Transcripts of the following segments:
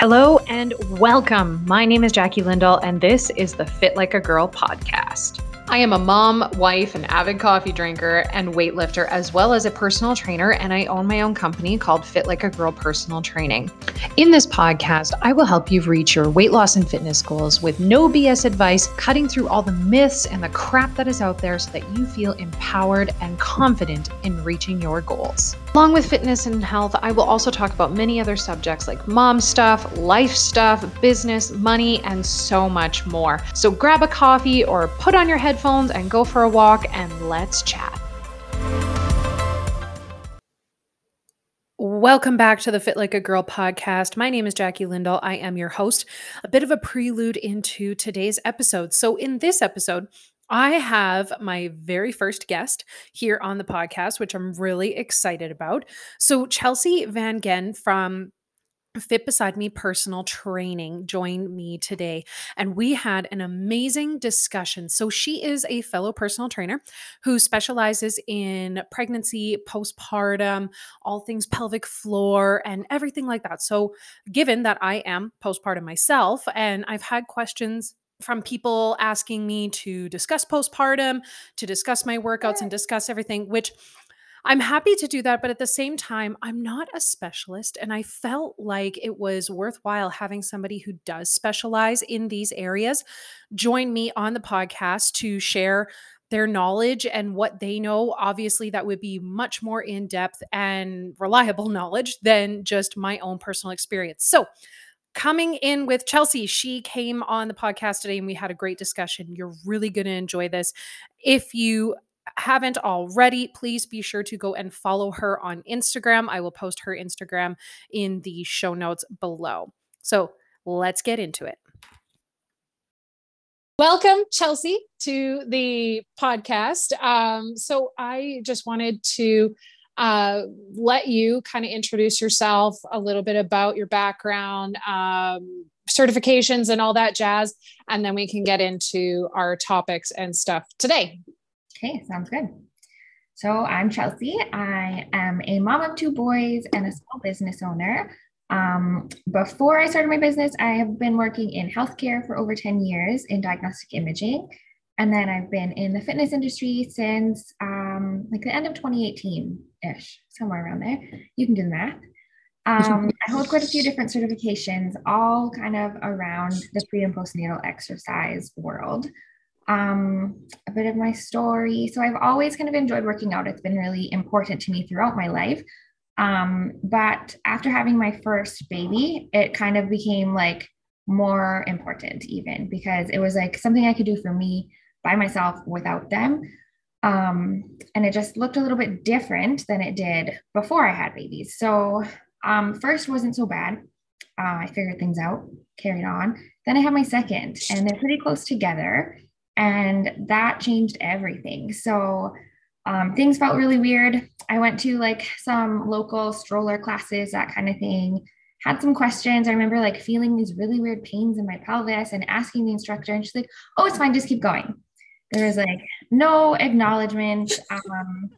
Hello and welcome. My name is Jackie Lindahl, and this is the Fit Like a Girl podcast. I am a mom, wife, an avid coffee drinker, and weightlifter, as well as a personal trainer, and I own my own company called Fit Like a Girl Personal Training. In this podcast, I will help you reach your weight loss and fitness goals with no BS advice, cutting through all the myths and the crap that is out there so that you feel empowered and confident in reaching your goals. Along with fitness and health, I will also talk about many other subjects like mom stuff, life stuff, business, money, and so much more. So grab a coffee or put on your headphones and go for a walk and let's chat. Welcome back to the Fit Like a Girl podcast. My name is Jackie Lindahl. I am your host. A bit of a prelude into today's episode. So, in this episode, I have my very first guest here on the podcast, which I'm really excited about. So, Chelsea Van Gen from Fit Beside Me Personal Training joined me today, and we had an amazing discussion. So, she is a fellow personal trainer who specializes in pregnancy, postpartum, all things pelvic floor, and everything like that. So, given that I am postpartum myself and I've had questions from people asking me to discuss postpartum, to discuss my workouts and mm. discuss everything, which I'm happy to do that. But at the same time, I'm not a specialist. And I felt like it was worthwhile having somebody who does specialize in these areas join me on the podcast to share their knowledge and what they know. Obviously, that would be much more in depth and reliable knowledge than just my own personal experience. So, coming in with Chelsea. She came on the podcast today and we had a great discussion. You're really going to enjoy this. If you haven't already, please be sure to go and follow her on Instagram. I will post her Instagram in the show notes below. So let's get into it. Welcome, Chelsea, to the podcast. Um, so I just wanted to uh, let you kind of introduce yourself, a little bit about your background, um, certifications, and all that jazz. And then we can get into our topics and stuff today. Okay, sounds good. So I'm Chelsea. I am a mom of two boys and a small business owner. Um, before I started my business, I have been working in healthcare for over 10 years in diagnostic imaging. And then I've been in the fitness industry since um, like the end of 2018 ish, somewhere around there. You can do the math. Um, I hold quite a few different certifications, all kind of around the pre and postnatal exercise world. Um, a bit of my story. So I've always kind of enjoyed working out. It's been really important to me throughout my life. Um, but after having my first baby, it kind of became like more important, even because it was like something I could do for me by myself without them. Um, and it just looked a little bit different than it did before I had babies. So, um, first wasn't so bad. Uh, I figured things out, carried on. Then I had my second, and they're pretty close together. And that changed everything. So, um, things felt really weird. I went to like some local stroller classes, that kind of thing. Had some questions. I remember like feeling these really weird pains in my pelvis and asking the instructor, and she's like, Oh, it's fine, just keep going there was like no acknowledgement. Um,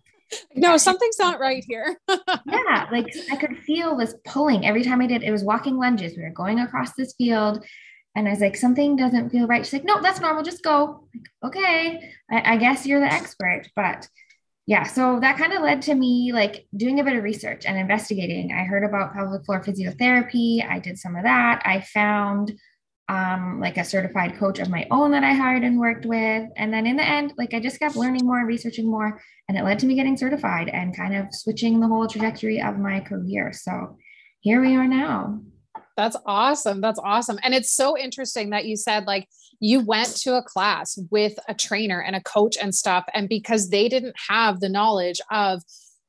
no, something's not right here. yeah, like I could feel this pulling every time I did. It was walking lunges. We were going across this field, and I was like, something doesn't feel right. She's like, no, that's normal. Just go. Like, okay, I, I guess you're the expert, but yeah, so that kind of led to me like doing a bit of research and investigating. I heard about pelvic floor physiotherapy. I did some of that. I found um, like a certified coach of my own that I hired and worked with. And then in the end, like I just kept learning more, researching more, and it led to me getting certified and kind of switching the whole trajectory of my career. So here we are now. That's awesome. That's awesome. And it's so interesting that you said like you went to a class with a trainer and a coach and stuff. And because they didn't have the knowledge of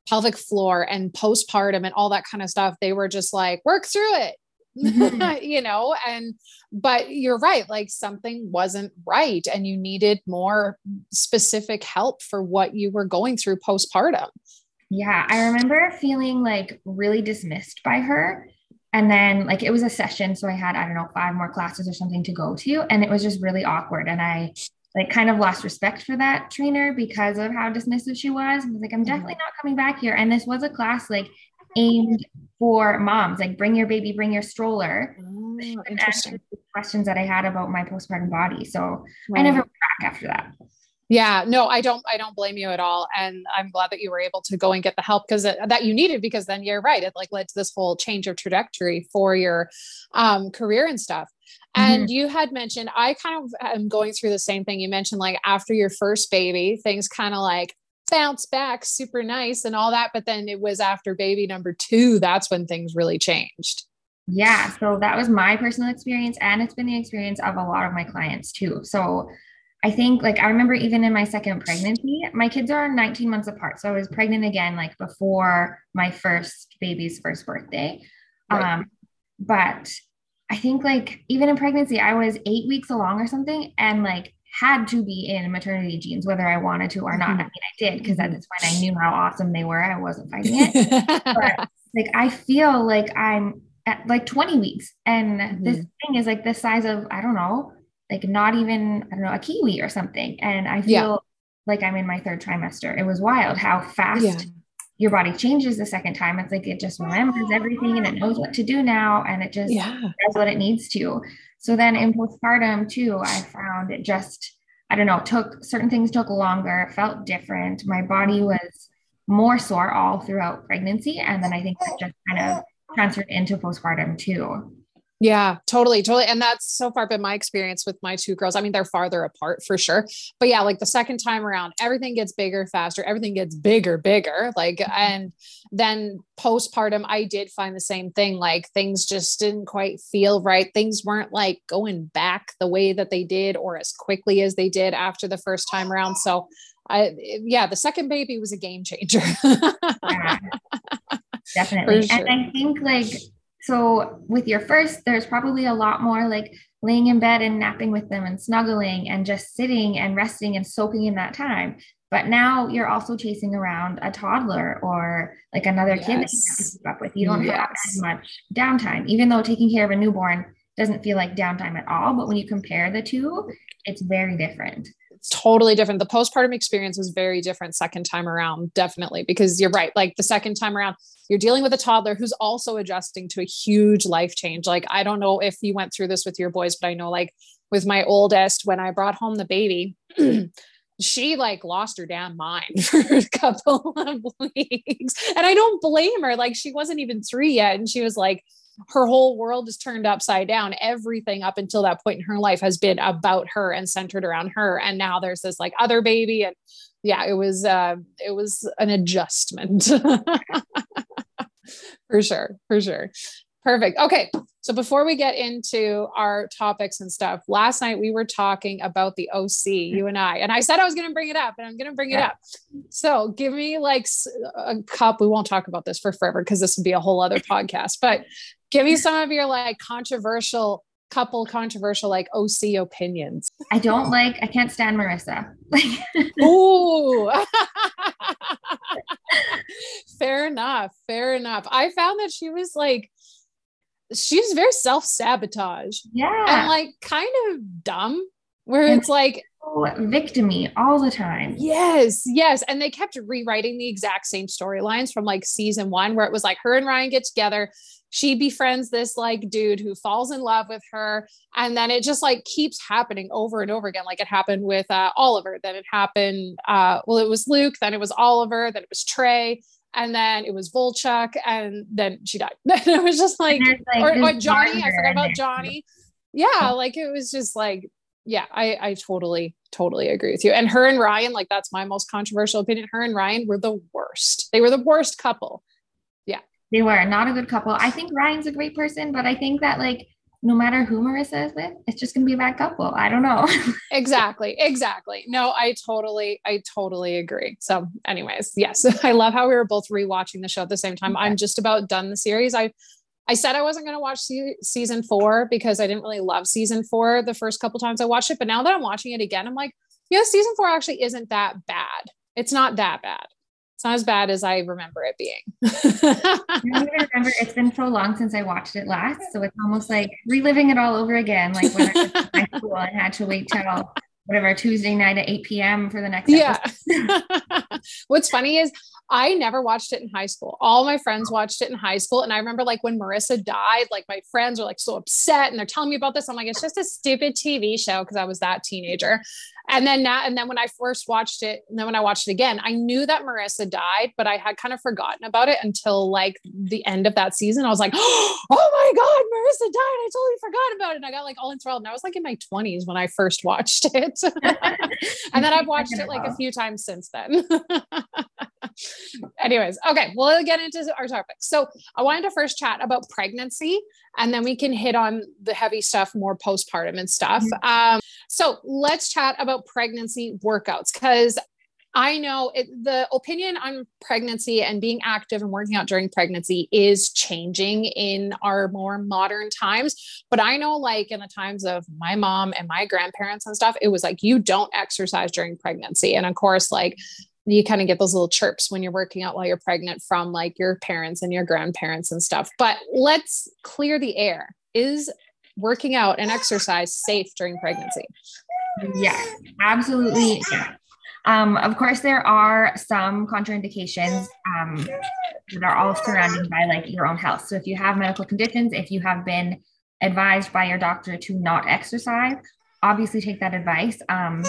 pelvic floor and postpartum and all that kind of stuff, they were just like, work through it mm-hmm. you know and but you're right like something wasn't right and you needed more specific help for what you were going through postpartum yeah i remember feeling like really dismissed by her and then like it was a session so i had i don't know five more classes or something to go to and it was just really awkward and i like kind of lost respect for that trainer because of how dismissive she was. I was like, I'm definitely not coming back here. And this was a class like aimed for moms like bring your baby bring your stroller interesting. questions that I had about my postpartum body. So. I never went back after that. Yeah, no, I don't. I don't blame you at all, and I'm glad that you were able to go and get the help because that you needed. Because then you're right; it like led to this whole change of trajectory for your um, career and stuff. And mm-hmm. you had mentioned, I kind of am going through the same thing. You mentioned like after your first baby, things kind of like bounce back super nice and all that. But then it was after baby number two, that's when things really changed. Yeah. So that was my personal experience. And it's been the experience of a lot of my clients too. So I think like I remember even in my second pregnancy, my kids are 19 months apart. So I was pregnant again like before my first baby's first birthday. Right. Um, but I think like even in pregnancy, I was eight weeks along or something and like had to be in maternity jeans, whether I wanted to or not. Mm-hmm. I mean, I did because at this point I knew how awesome they were. I wasn't fighting it. but like I feel like I'm at like 20 weeks. And mm-hmm. this thing is like the size of, I don't know, like not even I don't know a kiwi or something. And I feel yeah. like I'm in my third trimester. It was wild how fast yeah. Your body changes the second time. It's like it just remembers everything and it knows what to do now, and it just yeah. does what it needs to. So then in postpartum too, I found it just I don't know took certain things took longer, it felt different. My body was more sore all throughout pregnancy, and then I think that just kind of transferred into postpartum too. Yeah, totally, totally. And that's so far been my experience with my two girls. I mean, they're farther apart for sure. But yeah, like the second time around, everything gets bigger, faster, everything gets bigger, bigger. Like, mm-hmm. and then postpartum, I did find the same thing. Like things just didn't quite feel right. Things weren't like going back the way that they did or as quickly as they did after the first time around. So I yeah, the second baby was a game changer. yeah, definitely. Sure. And I think like so with your first, there's probably a lot more like laying in bed and napping with them and snuggling and just sitting and resting and soaking in that time. But now you're also chasing around a toddler or like another yes. kid that you have to keep up with. You don't yes. have as much downtime, even though taking care of a newborn doesn't feel like downtime at all. But when you compare the two, it's very different totally different. The postpartum experience was very different second time around, definitely, because you're right. Like the second time around, you're dealing with a toddler who's also adjusting to a huge life change. Like, I don't know if you went through this with your boys, but I know, like, with my oldest, when I brought home the baby, she like lost her damn mind for a couple of weeks. And I don't blame her. Like, she wasn't even three yet. And she was like, her whole world is turned upside down. Everything up until that point in her life has been about her and centered around her. And now there's this like other baby. And yeah, it was uh it was an adjustment. for sure, for sure. Perfect. Okay. So before we get into our topics and stuff, last night we were talking about the OC, mm-hmm. you and I, and I said I was going to bring it up and I'm going to bring it up. So give me like a cup. We won't talk about this for forever because this would be a whole other podcast, but give me some of your like controversial couple controversial like OC opinions. I don't like I can't stand Marissa. Ooh. fair enough. Fair enough. I found that she was like she's very self-sabotage. Yeah. And like kind of dumb where and it's like victimy all the time. Yes, yes. And they kept rewriting the exact same storylines from like season one, where it was like her and Ryan get together she befriends this like dude who falls in love with her and then it just like keeps happening over and over again like it happened with uh, oliver then it happened uh, well it was luke then it was oliver then it was trey and then it was volchok and then she died. It was just like, like or, or johnny i forgot about johnny. Yeah like it was just like yeah i i totally totally agree with you. And her and ryan like that's my most controversial opinion. Her and ryan were the worst. They were the worst couple. Yeah, they were not a good couple. I think Ryan's a great person, but I think that like no matter who Marissa is with, it's just gonna be a bad couple. I don't know. exactly. Exactly. No, I totally, I totally agree. So, anyways, yes. I love how we were both rewatching the show at the same time. I'm just about done the series. I I said I wasn't going to watch se- season four because I didn't really love season four the first couple times I watched it. But now that I'm watching it again, I'm like, yeah, season four actually isn't that bad. It's not that bad it's not as bad as I remember it being. I don't even remember. It's been so long since I watched it last, so it's almost like reliving it all over again. Like when I was in high school and had to wait till whatever Tuesday night at 8 p.m. for the next. Episode. Yeah. What's funny is I never watched it in high school. All my friends watched it in high school. And I remember like when Marissa died, like my friends were like so upset and they're telling me about this. I'm like, it's just a stupid TV show because I was that teenager. And then now, and then when I first watched it, and then when I watched it again, I knew that Marissa died, but I had kind of forgotten about it until like the end of that season. I was like, oh my God, Marissa died. I totally forgot about it. And I got like all enthralled. And I was like in my 20s when I first watched it. and then I've watched it like a few times since then. Anyways, okay, we'll get into our topic. So I wanted to first chat about pregnancy, and then we can hit on the heavy stuff more postpartum and stuff. Mm-hmm. Um, so let's chat about pregnancy workouts because I know it, the opinion on pregnancy and being active and working out during pregnancy is changing in our more modern times. But I know, like in the times of my mom and my grandparents and stuff, it was like you don't exercise during pregnancy. And of course, like you kind of get those little chirps when you're working out while you're pregnant from like your parents and your grandparents and stuff. But let's clear the air. Is working out and exercise safe during pregnancy? Yes, absolutely. Yeah. Um, of course, there are some contraindications um, that are all surrounded by like your own health. So if you have medical conditions, if you have been advised by your doctor to not exercise, obviously take that advice. Um,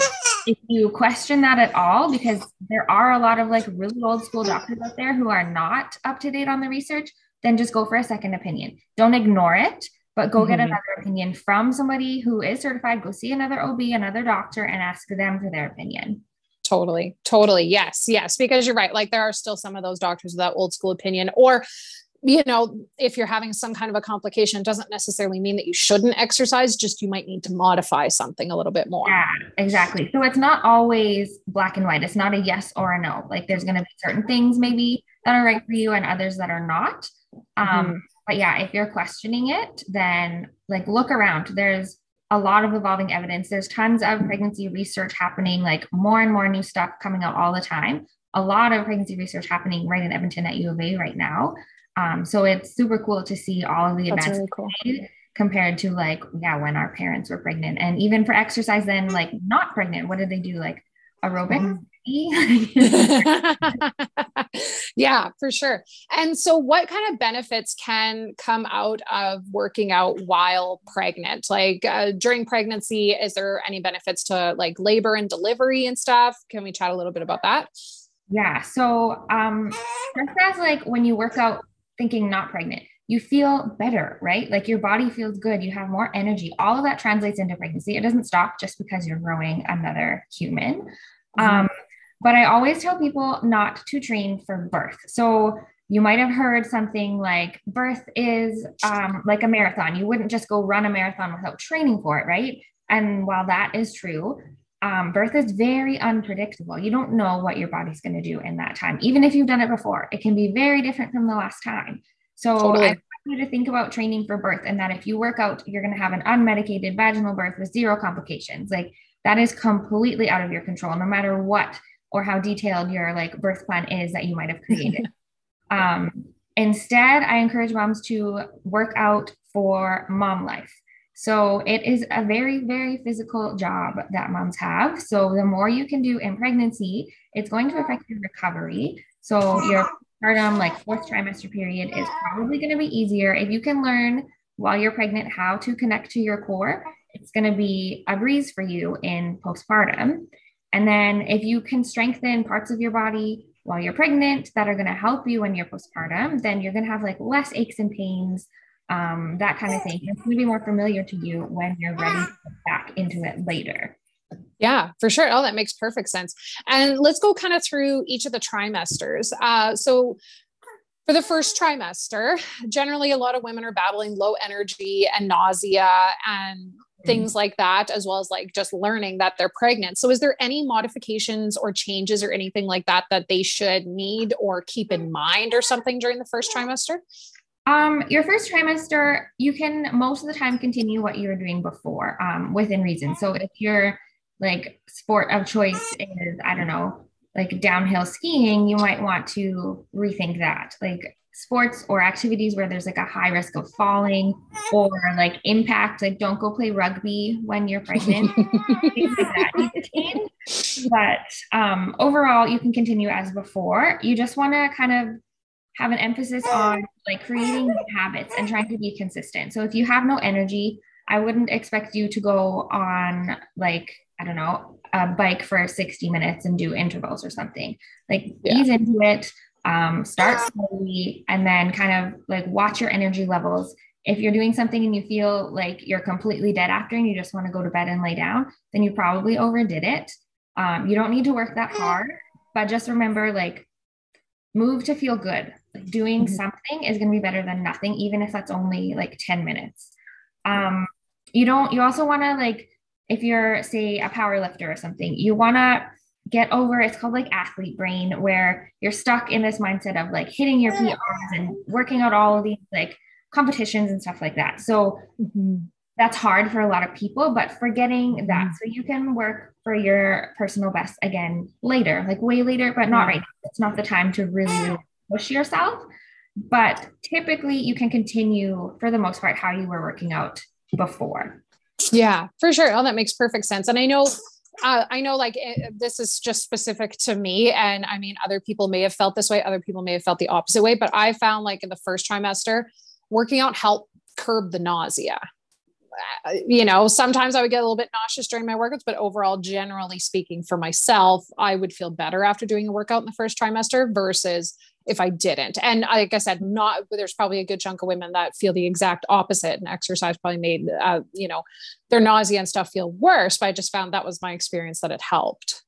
if you question that at all, because there are a lot of like really old school doctors out there who are not up to date on the research, then just go for a second opinion. Don't ignore it, but go mm-hmm. get another opinion from somebody who is certified. Go see another OB, another doctor, and ask them for their opinion. Totally, totally. Yes, yes, because you're right. Like there are still some of those doctors with that old school opinion, or you know, if you're having some kind of a complication, it doesn't necessarily mean that you shouldn't exercise, just you might need to modify something a little bit more. Yeah, exactly. So it's not always black and white. It's not a yes or a no. Like there's going to be certain things maybe that are right for you and others that are not. Um, mm-hmm. But yeah, if you're questioning it, then like look around. There's a lot of evolving evidence. There's tons of pregnancy research happening, like more and more new stuff coming out all the time. A lot of pregnancy research happening right in Edmonton at U of A right now. Um, so it's super cool to see all of the advances really cool. compared to like, yeah, when our parents were pregnant. And even for exercise, then like not pregnant, what did they do? Like aerobics? yeah, for sure. And so, what kind of benefits can come out of working out while pregnant? Like uh, during pregnancy, is there any benefits to like labor and delivery and stuff? Can we chat a little bit about that? Yeah. So, um, just as like when you work out thinking not pregnant, you feel better, right? Like your body feels good, you have more energy. All of that translates into pregnancy. It doesn't stop just because you're growing another human. Mm-hmm. Um, but I always tell people not to train for birth. So you might have heard something like birth is um, like a marathon. You wouldn't just go run a marathon without training for it, right? And while that is true, um, birth is very unpredictable. You don't know what your body's going to do in that time. Even if you've done it before, it can be very different from the last time. So totally. I want you to think about training for birth and that if you work out, you're going to have an unmedicated vaginal birth with zero complications. Like that is completely out of your control, no matter what or how detailed your like birth plan is that you might have created. um, instead, I encourage moms to work out for mom life. So it is a very, very physical job that moms have. So the more you can do in pregnancy, it's going to affect your recovery. So your postpartum, like fourth trimester period, is probably going to be easier if you can learn while you're pregnant how to connect to your core. It's going to be a breeze for you in postpartum. And then if you can strengthen parts of your body while you're pregnant that are going to help you when you're postpartum, then you're going to have like less aches and pains, um, that kind of thing. It's going to be more familiar to you when you're ready to get back into it later. Yeah, for sure. Oh, that makes perfect sense. And let's go kind of through each of the trimesters. Uh, so, for the first trimester, generally a lot of women are battling low energy and nausea and things like that, as well as like just learning that they're pregnant. So, is there any modifications or changes or anything like that that they should need or keep in mind or something during the first trimester? Um, your first trimester, you can most of the time continue what you were doing before, um, within reason. So if your like sport of choice is, I don't know, like downhill skiing, you might want to rethink that. Like sports or activities where there's like a high risk of falling or like impact, like don't go play rugby when you're pregnant. things like that you can But um, overall, you can continue as before. You just want to kind of have an emphasis on like creating habits and trying to be consistent. So if you have no energy, I wouldn't expect you to go on like, I don't know, a bike for 60 minutes and do intervals or something. Like yeah. ease into it, um, start slowly, and then kind of like watch your energy levels. If you're doing something and you feel like you're completely dead after and you just want to go to bed and lay down, then you probably overdid it. Um, you don't need to work that hard, but just remember like move to feel good. Like doing mm-hmm. something is going to be better than nothing, even if that's only like 10 minutes. Um, you don't, you also want to like, if you're say a power lifter or something, you want to get over it's called like athlete brain where you're stuck in this mindset of like hitting your PRs and working out all of these like competitions and stuff like that. So mm-hmm. that's hard for a lot of people, but forgetting mm-hmm. that so you can work for your personal best again later, like way later, but not right now. It's not the time to really, really push yourself. But typically you can continue for the most part how you were working out before. Yeah, for sure. Oh, that makes perfect sense. And I know uh, I know like it, this is just specific to me. And I mean, other people may have felt this way, other people may have felt the opposite way, but I found like in the first trimester, working out helped curb the nausea. You know, sometimes I would get a little bit nauseous during my workouts, but overall, generally speaking, for myself, I would feel better after doing a workout in the first trimester versus if I didn't. And like I said, not there's probably a good chunk of women that feel the exact opposite, and exercise probably made uh, you know their nausea and stuff feel worse. But I just found that was my experience that it helped.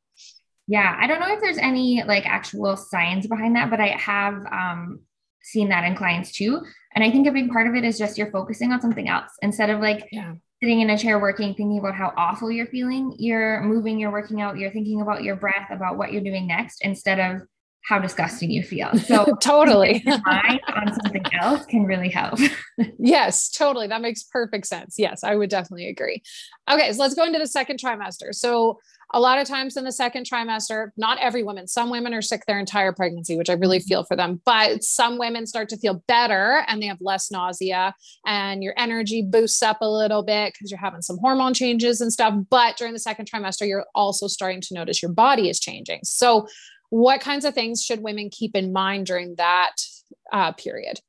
Yeah, I don't know if there's any like actual science behind that, but I have um, seen that in clients too. And I think a big part of it is just you're focusing on something else instead of like yeah. sitting in a chair working, thinking about how awful you're feeling. You're moving, you're working out, you're thinking about your breath, about what you're doing next instead of how disgusting you feel. So totally mind on something else can really help. yes, totally. That makes perfect sense. Yes, I would definitely agree. Okay, so let's go into the second trimester. So a lot of times in the second trimester, not every woman, some women are sick their entire pregnancy, which I really feel for them, but some women start to feel better and they have less nausea and your energy boosts up a little bit because you're having some hormone changes and stuff. But during the second trimester, you're also starting to notice your body is changing. So what kinds of things should women keep in mind during that uh, period?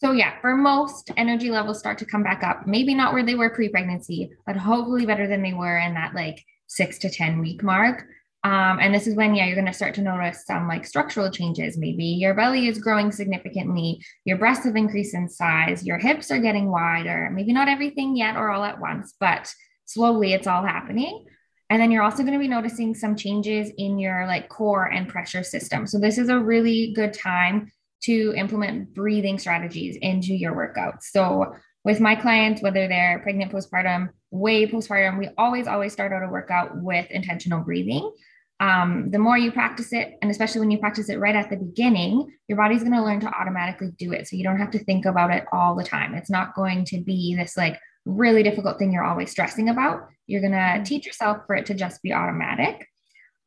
So, yeah, for most, energy levels start to come back up. Maybe not where they were pre pregnancy, but hopefully better than they were in that like six to 10 week mark. Um, and this is when, yeah, you're going to start to notice some like structural changes. Maybe your belly is growing significantly, your breasts have increased in size, your hips are getting wider. Maybe not everything yet or all at once, but slowly it's all happening. And then you're also going to be noticing some changes in your like core and pressure system. So this is a really good time to implement breathing strategies into your workouts. So with my clients, whether they're pregnant, postpartum, way postpartum, we always, always start out a workout with intentional breathing. Um, the more you practice it, and especially when you practice it right at the beginning, your body's going to learn to automatically do it. So you don't have to think about it all the time. It's not going to be this like really difficult thing you're always stressing about. You're going to mm-hmm. teach yourself for it to just be automatic.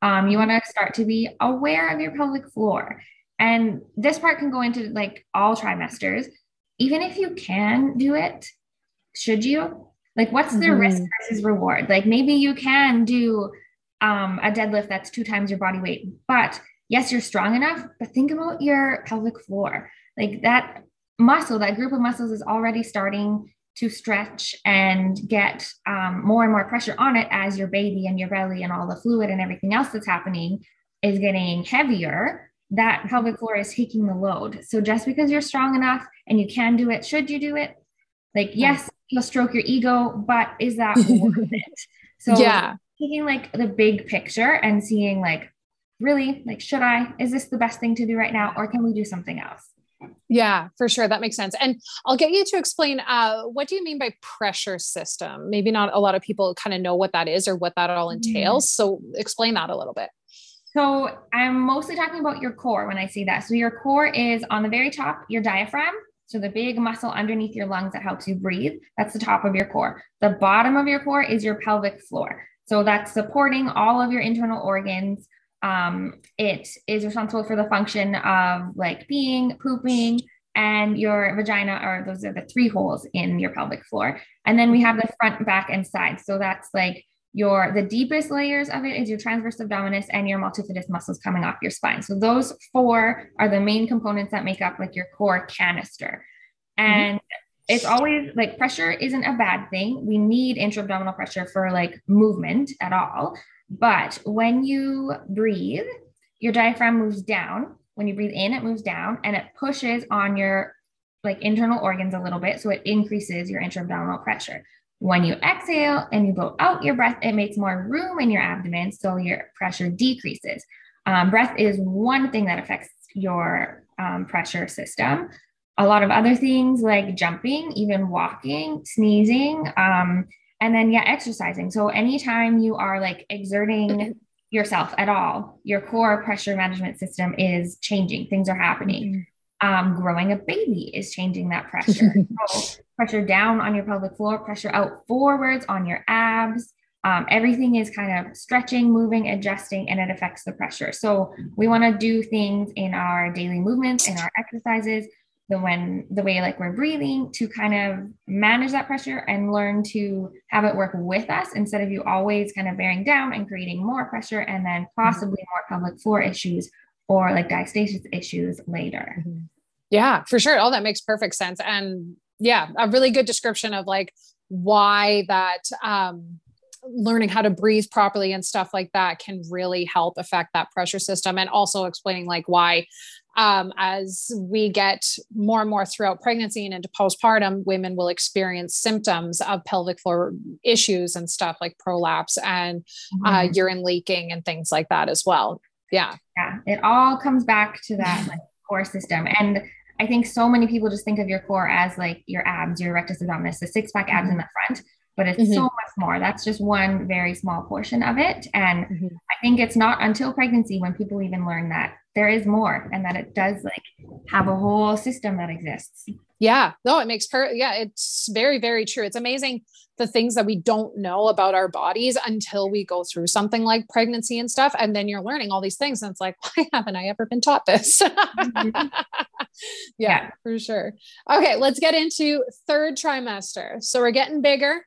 Um, you want to start to be aware of your pelvic floor. And this part can go into like all trimesters. Even if you can do it, should you? Like, what's the mm-hmm. risk versus reward? Like, maybe you can do um, a deadlift that's two times your body weight, but yes, you're strong enough, but think about your pelvic floor. Like, that muscle, that group of muscles is already starting to stretch and get um, more and more pressure on it as your baby and your belly and all the fluid and everything else that's happening is getting heavier that pelvic floor is taking the load so just because you're strong enough and you can do it should you do it like yes you'll stroke your ego but is that worth it so yeah taking like the big picture and seeing like really like should i is this the best thing to do right now or can we do something else yeah, for sure. That makes sense. And I'll get you to explain uh, what do you mean by pressure system? Maybe not a lot of people kind of know what that is or what that all entails. Mm. So explain that a little bit. So I'm mostly talking about your core when I say that. So your core is on the very top, your diaphragm. So the big muscle underneath your lungs that helps you breathe. That's the top of your core. The bottom of your core is your pelvic floor. So that's supporting all of your internal organs Um, it is responsible for the function of like being, pooping, and your vagina are those are the three holes in your pelvic floor. And then we have the front, back, and side. So that's like your the deepest layers of it is your transverse abdominis and your multifidus muscles coming off your spine. So those four are the main components that make up like your core canister. Mm-hmm. And mm-hmm. it's always like pressure isn't a bad thing. We need intra-abdominal pressure for like movement at all. But when you breathe, your diaphragm moves down. When you breathe in, it moves down and it pushes on your like internal organs a little bit. So it increases your intra-abdominal pressure. When you exhale and you blow out your breath, it makes more room in your abdomen. So your pressure decreases. Um, breath is one thing that affects your um, pressure system. A lot of other things like jumping, even walking, sneezing, um, and then yeah exercising so anytime you are like exerting yourself at all your core pressure management system is changing things are happening mm-hmm. um, growing a baby is changing that pressure so pressure down on your pelvic floor pressure out forwards on your abs um, everything is kind of stretching moving adjusting and it affects the pressure so we want to do things in our daily movements in our exercises the when the way like we're breathing to kind of manage that pressure and learn to have it work with us instead of you always kind of bearing down and creating more pressure and then mm-hmm. possibly more pelvic floor issues or like diastasis issues later. Mm-hmm. Yeah, for sure. All that makes perfect sense. And yeah, a really good description of like why that um learning how to breathe properly and stuff like that can really help affect that pressure system and also explaining like why um, as we get more and more throughout pregnancy and into postpartum women will experience symptoms of pelvic floor issues and stuff like prolapse and uh, mm-hmm. uh, urine leaking and things like that as well. Yeah. Yeah it all comes back to that like core system. And I think so many people just think of your core as like your abs, your rectus abdominis, the six pack abs in the front but it's mm-hmm. so much more. That's just one very small portion of it. And mm-hmm. I think it's not until pregnancy when people even learn that there is more and that it does like have a whole system that exists. Yeah, no, it makes per yeah, it's very, very true. It's amazing the things that we don't know about our bodies until we go through something like pregnancy and stuff. And then you're learning all these things. And it's like, why haven't I ever been taught this? mm-hmm. yeah, yeah, for sure. Okay, let's get into third trimester. So we're getting bigger.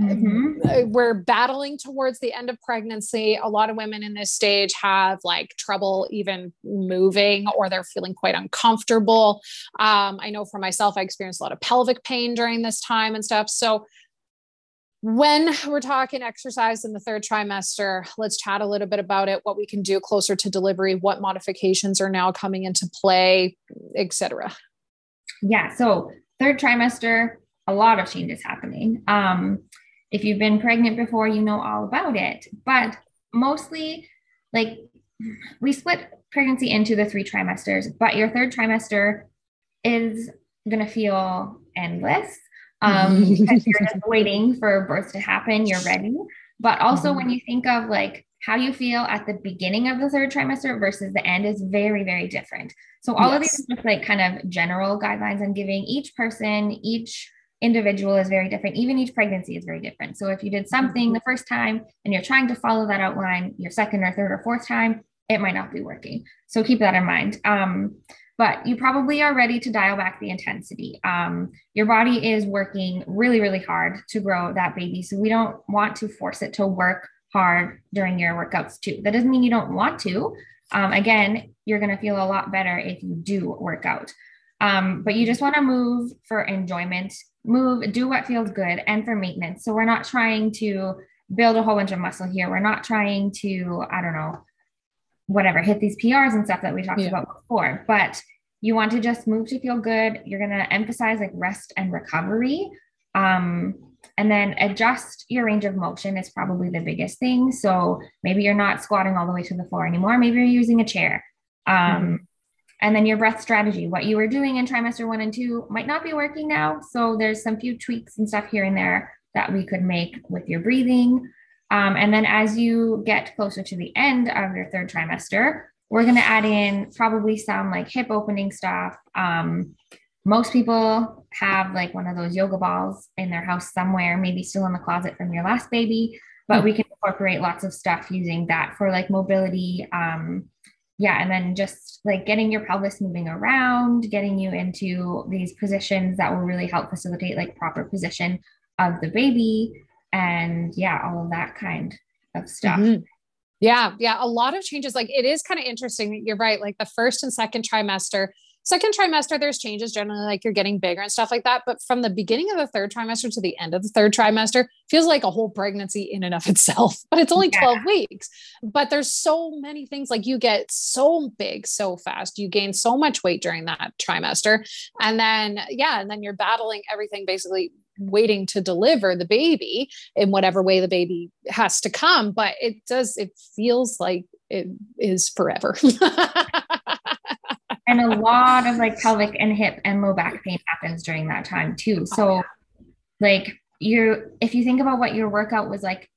Mm-hmm. Uh, we're battling towards the end of pregnancy. A lot of women in this stage have like trouble even moving or they're feeling quite uncomfortable. Um, I know for myself, I experienced a lot of pelvic pain during this time and stuff. So, when we're talking exercise in the third trimester, let's chat a little bit about it, what we can do closer to delivery, what modifications are now coming into play, etc. Yeah. So, third trimester, a lot of changes happening. Um, if you've been pregnant before, you know all about it. But mostly, like we split pregnancy into the three trimesters, but your third trimester is going to feel endless um, because you're just waiting for birth to happen. You're ready. But also, mm-hmm. when you think of like how you feel at the beginning of the third trimester versus the end is very, very different. So, all yes. of these just like kind of general guidelines I'm giving each person, each individual is very different. Even each pregnancy is very different. So if you did something the first time and you're trying to follow that outline your second or third or fourth time, it might not be working. So keep that in mind. Um, but you probably are ready to dial back the intensity. Um, your body is working really, really hard to grow that baby. So we don't want to force it to work hard during your workouts too. That doesn't mean you don't want to. Um, again, you're going to feel a lot better if you do work out. Um, but you just want to move for enjoyment move, do what feels good, and for maintenance. So we're not trying to build a whole bunch of muscle here. We're not trying to, I don't know, whatever, hit these PRs and stuff that we talked yeah. about before. But you want to just move to feel good. You're going to emphasize like rest and recovery. Um, and then adjust your range of motion is probably the biggest thing. So maybe you're not squatting all the way to the floor anymore. Maybe you're using a chair. Um, mm-hmm. And then your breath strategy, what you were doing in trimester one and two might not be working now. So there's some few tweaks and stuff here and there that we could make with your breathing. Um, and then as you get closer to the end of your third trimester, we're going to add in probably some like hip opening stuff. Um, most people have like one of those yoga balls in their house somewhere, maybe still in the closet from your last baby. but we can incorporate lots of stuff using that for like mobility. Um, yeah, and then just like getting your pelvis moving around, getting you into these positions that will really help facilitate like proper position of the baby, and yeah, all of that kind of stuff. Mm-hmm. Yeah, yeah, a lot of changes. Like it is kind of interesting. You're right. Like the first and second trimester, second trimester there's changes generally like you're getting bigger and stuff like that. But from the beginning of the third trimester to the end of the third trimester feels like a whole pregnancy in and of itself but it's only 12 yeah. weeks. But there's so many things like you get so big so fast. You gain so much weight during that trimester. And then yeah and then you're battling everything basically waiting to deliver the baby in whatever way the baby has to come. But it does it feels like it is forever and a lot of like pelvic and hip and low back pain happens during that time too. So, oh, like you, if you think about what your workout was like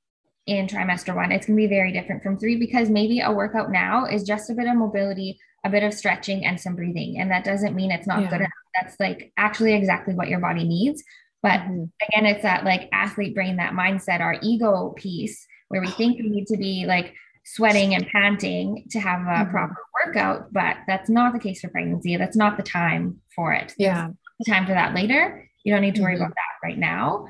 in trimester one, it's gonna be very different from three because maybe a workout now is just a bit of mobility, a bit of stretching, and some breathing, and that doesn't mean it's not yeah. good enough. That's like actually exactly what your body needs. But mm-hmm. again, it's that like athlete brain, that mindset, our ego piece where we think we need to be like sweating and panting to have a mm-hmm. proper workout, but that's not the case for pregnancy. That's not the time for it. Yeah. The time for that later. You don't need to worry mm-hmm. about that right now.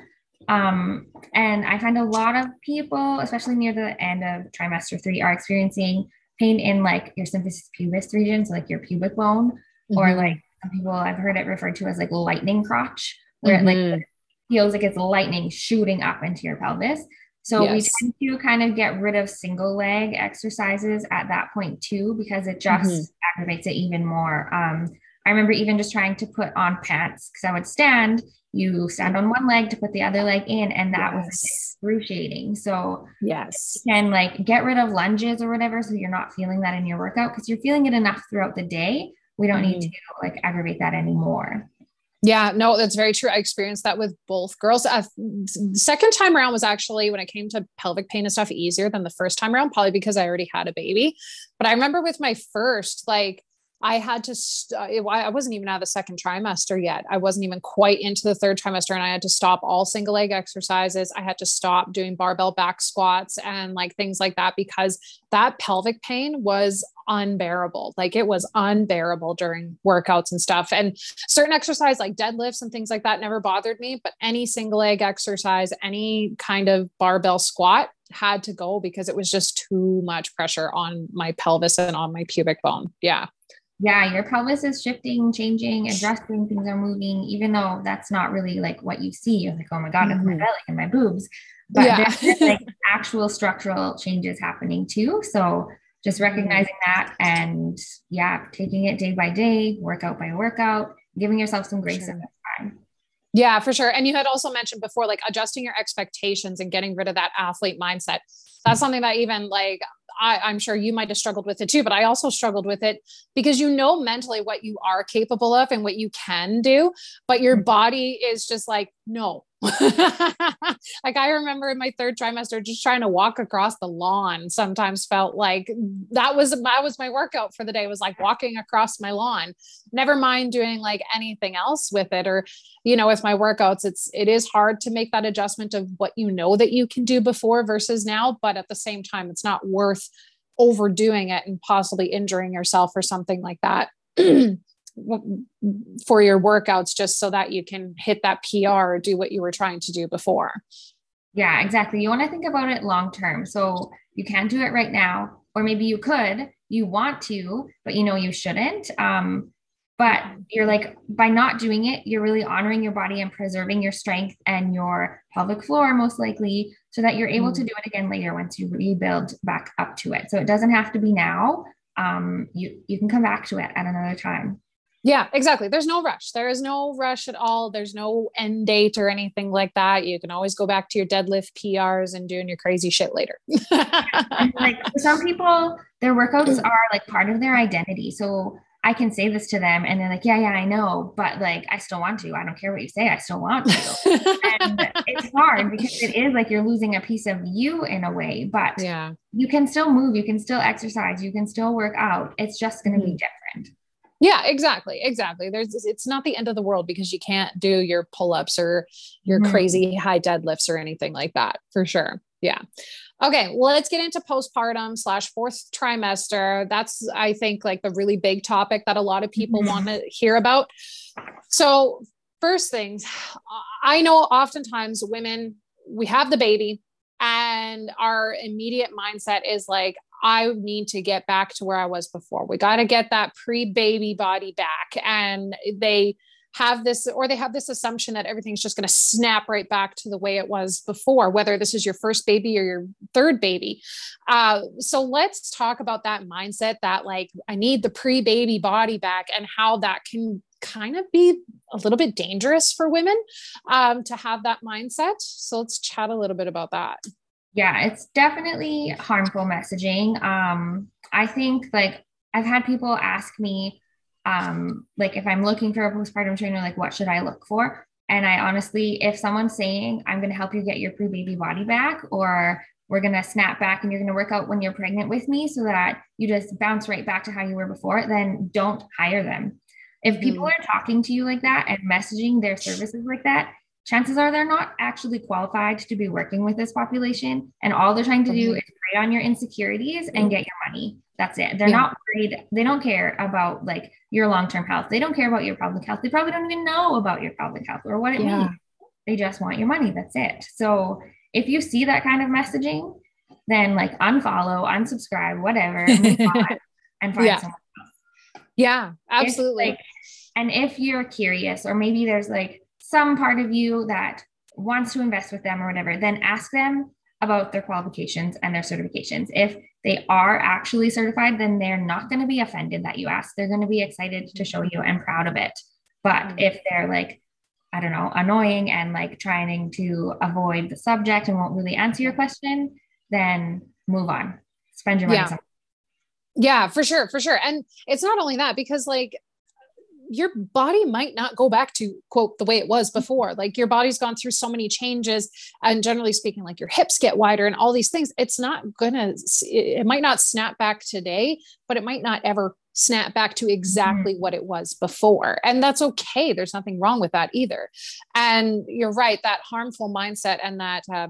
Um, and I find a lot of people, especially near the end of trimester three, are experiencing pain in like your symphysis pubis region, so like your pubic bone, mm-hmm. or like some people I've heard it referred to as like lightning crotch, where mm-hmm. it like feels like it's lightning shooting up into your pelvis. So yes. we tend to kind of get rid of single leg exercises at that point too, because it just mm-hmm. aggravates it even more. Um, I remember even just trying to put on pants because I would stand, you stand on one leg to put the other leg in, and that yes. was excruciating. So yes, you can like get rid of lunges or whatever, so you're not feeling that in your workout because you're feeling it enough throughout the day. We don't mm-hmm. need to like aggravate that anymore. Yeah, no, that's very true. I experienced that with both girls. Uh, second time around was actually when it came to pelvic pain and stuff easier than the first time around, probably because I already had a baby. But I remember with my first, like I had to, st- uh, I wasn't even out of the second trimester yet. I wasn't even quite into the third trimester and I had to stop all single leg exercises. I had to stop doing barbell back squats and like things like that because that pelvic pain was unbearable. Like it was unbearable during workouts and stuff. And certain exercise like deadlifts and things like that never bothered me, but any single leg exercise, any kind of barbell squat had to go because it was just too much pressure on my pelvis and on my pubic bone. Yeah yeah, your pelvis is shifting, changing, adjusting, things are moving, even though that's not really like what you see. You're like, oh my God, mm-hmm. it's my belly and my boobs. But yeah. there's like actual structural changes happening too. So just mm-hmm. recognizing that and yeah, taking it day by day, workout by workout, giving yourself some grace sure. in this time. Yeah, for sure. And you had also mentioned before, like adjusting your expectations and getting rid of that athlete mindset. That's something that even like I, I'm sure you might have struggled with it too, but I also struggled with it because you know mentally what you are capable of and what you can do, but your mm-hmm. body is just like, no, like I remember in my third trimester, just trying to walk across the lawn sometimes felt like that was that was my workout for the day was like walking across my lawn. Never mind doing like anything else with it or you know with my workouts it's it is hard to make that adjustment of what you know that you can do before versus now, but at the same time it's not worth overdoing it and possibly injuring yourself or something like that. for your workouts just so that you can hit that PR or do what you were trying to do before. Yeah, exactly. You want to think about it long term. So you can't do it right now, or maybe you could, you want to, but you know you shouldn't. Um, but you're like, by not doing it, you're really honoring your body and preserving your strength and your pelvic floor, most likely, so that you're able to do it again later once you rebuild back up to it. So it doesn't have to be now. Um, you you can come back to it at another time. Yeah, exactly. There's no rush. There is no rush at all. There's no end date or anything like that. You can always go back to your deadlift PRs and doing your crazy shit later. like for some people, their workouts are like part of their identity. So I can say this to them and they're like, yeah, yeah, I know, but like, I still want to. I don't care what you say. I still want to. and it's hard because it is like you're losing a piece of you in a way, but yeah, you can still move, you can still exercise, you can still work out. It's just going to mm-hmm. be different. Yeah, exactly. Exactly. There's it's not the end of the world because you can't do your pull-ups or your mm-hmm. crazy high deadlifts or anything like that, for sure. Yeah. Okay. Well, let's get into postpartum slash fourth trimester. That's, I think, like the really big topic that a lot of people mm-hmm. want to hear about. So, first things, I know oftentimes women, we have the baby, and our immediate mindset is like, I need to get back to where I was before. We got to get that pre baby body back. And they, have this or they have this assumption that everything's just going to snap right back to the way it was before whether this is your first baby or your third baby uh, so let's talk about that mindset that like i need the pre-baby body back and how that can kind of be a little bit dangerous for women um, to have that mindset so let's chat a little bit about that yeah it's definitely harmful messaging um, i think like i've had people ask me um, like if I'm looking for a postpartum trainer, like what should I look for? And I honestly, if someone's saying, I'm going to help you get your pre baby body back, or we're going to snap back and you're going to work out when you're pregnant with me so that you just bounce right back to how you were before, then don't hire them. If people mm-hmm. are talking to you like that and messaging their services like that, chances are they're not actually qualified to be working with this population. And all they're trying to do mm-hmm. is prey on your insecurities and get your money. That's it. They're yeah. not worried. They don't care about like your long-term health. They don't care about your pelvic health. They probably don't even know about your pelvic health or what it yeah. means. They just want your money. That's it. So if you see that kind of messaging, then like unfollow, unsubscribe, whatever, and find yeah. someone else. Yeah, absolutely. If, like, and if you're curious, or maybe there's like some part of you that wants to invest with them or whatever, then ask them about their qualifications and their certifications. If they are actually certified, then they're not going to be offended that you ask. They're going to be excited to show you and proud of it. But mm-hmm. if they're like, I don't know, annoying and like trying to avoid the subject and won't really answer your question, then move on. Spend your money. Yeah. Yeah, for sure, for sure. And it's not only that because like your body might not go back to quote the way it was before. Like your body's gone through so many changes and generally speaking like your hips get wider and all these things. It's not gonna it might not snap back today but it might not ever snap back to exactly mm-hmm. what it was before. And that's okay. There's nothing wrong with that either. And you're right that harmful mindset and that uh,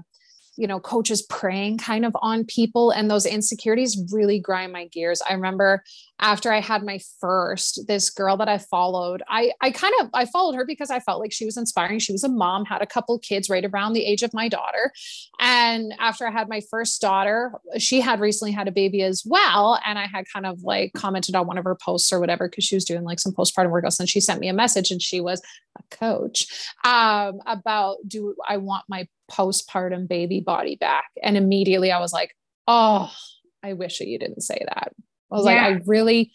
you know coaches preying kind of on people and those insecurities really grind my gears. I remember after i had my first this girl that i followed i i kind of i followed her because i felt like she was inspiring. She was a mom had a couple kids right around the age of my daughter. And after i had my first daughter she had recently had a baby as well. And i had kind of like commented on one of her posts or whatever because she was doing like some postpartum workouts and she sent me a message and she was a coach um, about do i want my postpartum baby body back. And immediately I was like, oh, I wish that you didn't say that. I was yeah. like, I really,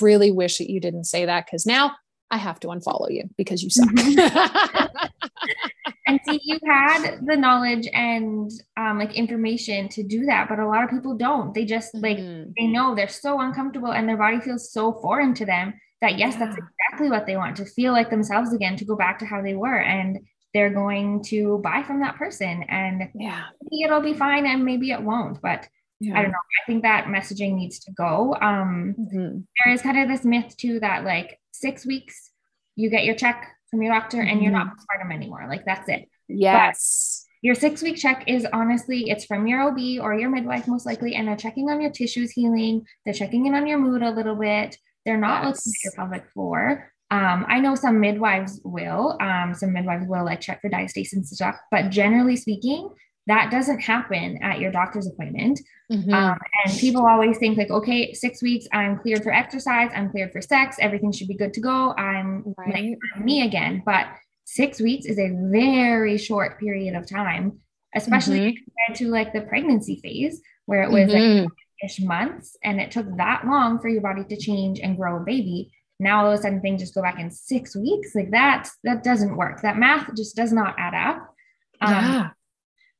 really wish that you didn't say that because now I have to unfollow you because you suck. Mm-hmm. and see, you had the knowledge and um, like information to do that, but a lot of people don't. They just like mm-hmm. they know they're so uncomfortable and their body feels so foreign to them that yes, that's exactly what they want to feel like themselves again, to go back to how they were. And they're going to buy from that person and yeah maybe it'll be fine and maybe it won't but yeah. i don't know i think that messaging needs to go um mm-hmm. there is kind of this myth too that like six weeks you get your check from your doctor mm-hmm. and you're not mm-hmm. postpartum anymore like that's it yes but your six week check is honestly it's from your ob or your midwife most likely and they're checking on your tissues healing they're checking in on your mood a little bit they're not yes. looking at your pelvic floor um, I know some midwives will, um, some midwives will like check for diastasis and stuff, but generally speaking, that doesn't happen at your doctor's appointment. Mm-hmm. Um, and people always think like, okay, six weeks, I'm cleared for exercise, I'm cleared for sex, everything should be good to go. I'm right. like I'm me again. But six weeks is a very short period of time, especially mm-hmm. compared to like the pregnancy phase where it was mm-hmm. like ish months and it took that long for your body to change and grow a baby now all of a sudden things just go back in six weeks. Like that that doesn't work. That math just does not add up. Um, yeah.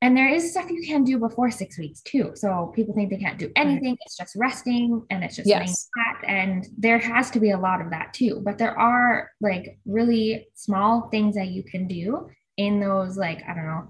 and there is stuff you can do before six weeks too. So people think they can't do anything. Right. it's just resting and it's just yes. flat. And there has to be a lot of that too. But there are like really small things that you can do in those like i don't know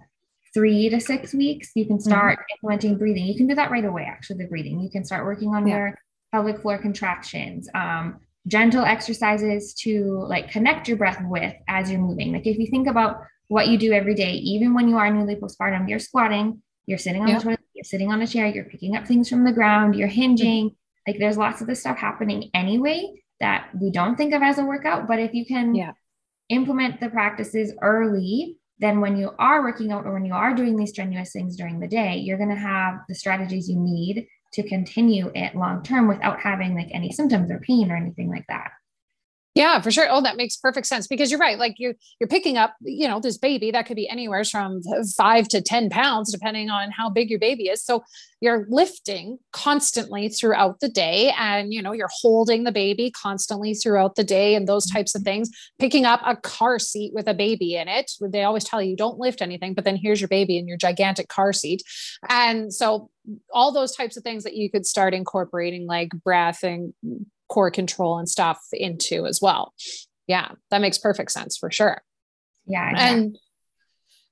three to six weeks. You can start mm-hmm. implementing breathing. You can do that right away actually the breathing. You can start working on yeah. your pelvic floor contractions. Um, gentle exercises to like connect your breath with as you're moving. Like if you think about what you do every day, even when you are newly postpartum, you're squatting, you're sitting on yeah. the toilet, you're sitting on a chair, you're picking up things from the ground, you're hinging. Mm-hmm. Like there's lots of this stuff happening anyway that we don't think of as a workout. But if you can yeah. implement the practices early, then when you are working out or when you are doing these strenuous things during the day, you're going to have the strategies you need to continue it long term without having like any symptoms or pain or anything like that. Yeah, for sure. Oh, that makes perfect sense because you're right. Like you, you're picking up, you know, this baby that could be anywhere from five to 10 pounds, depending on how big your baby is. So you're lifting constantly throughout the day and, you know, you're holding the baby constantly throughout the day and those types of things, picking up a car seat with a baby in it. They always tell you don't lift anything, but then here's your baby in your gigantic car seat. And so all those types of things that you could start incorporating like breath and core control and stuff into as well. Yeah, that makes perfect sense for sure. Yeah. Exactly. And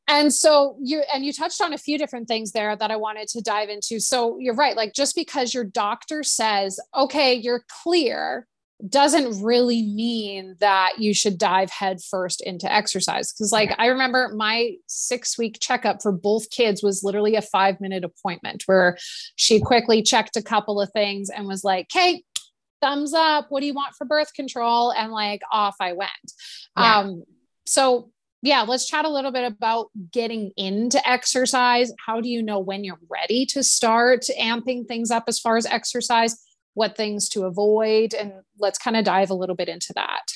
and so you and you touched on a few different things there that I wanted to dive into. So you're right, like just because your doctor says, "Okay, you're clear," doesn't really mean that you should dive headfirst into exercise. Because, like, I remember my six week checkup for both kids was literally a five minute appointment where she quickly checked a couple of things and was like, "Okay, thumbs up what do you want for birth control? And like off i went. Yeah. um so yeah let's chat a little bit about getting into exercise. How do you know when you're ready to start amping things up as far as exercise? What things to avoid? And let's kind of dive a little bit into that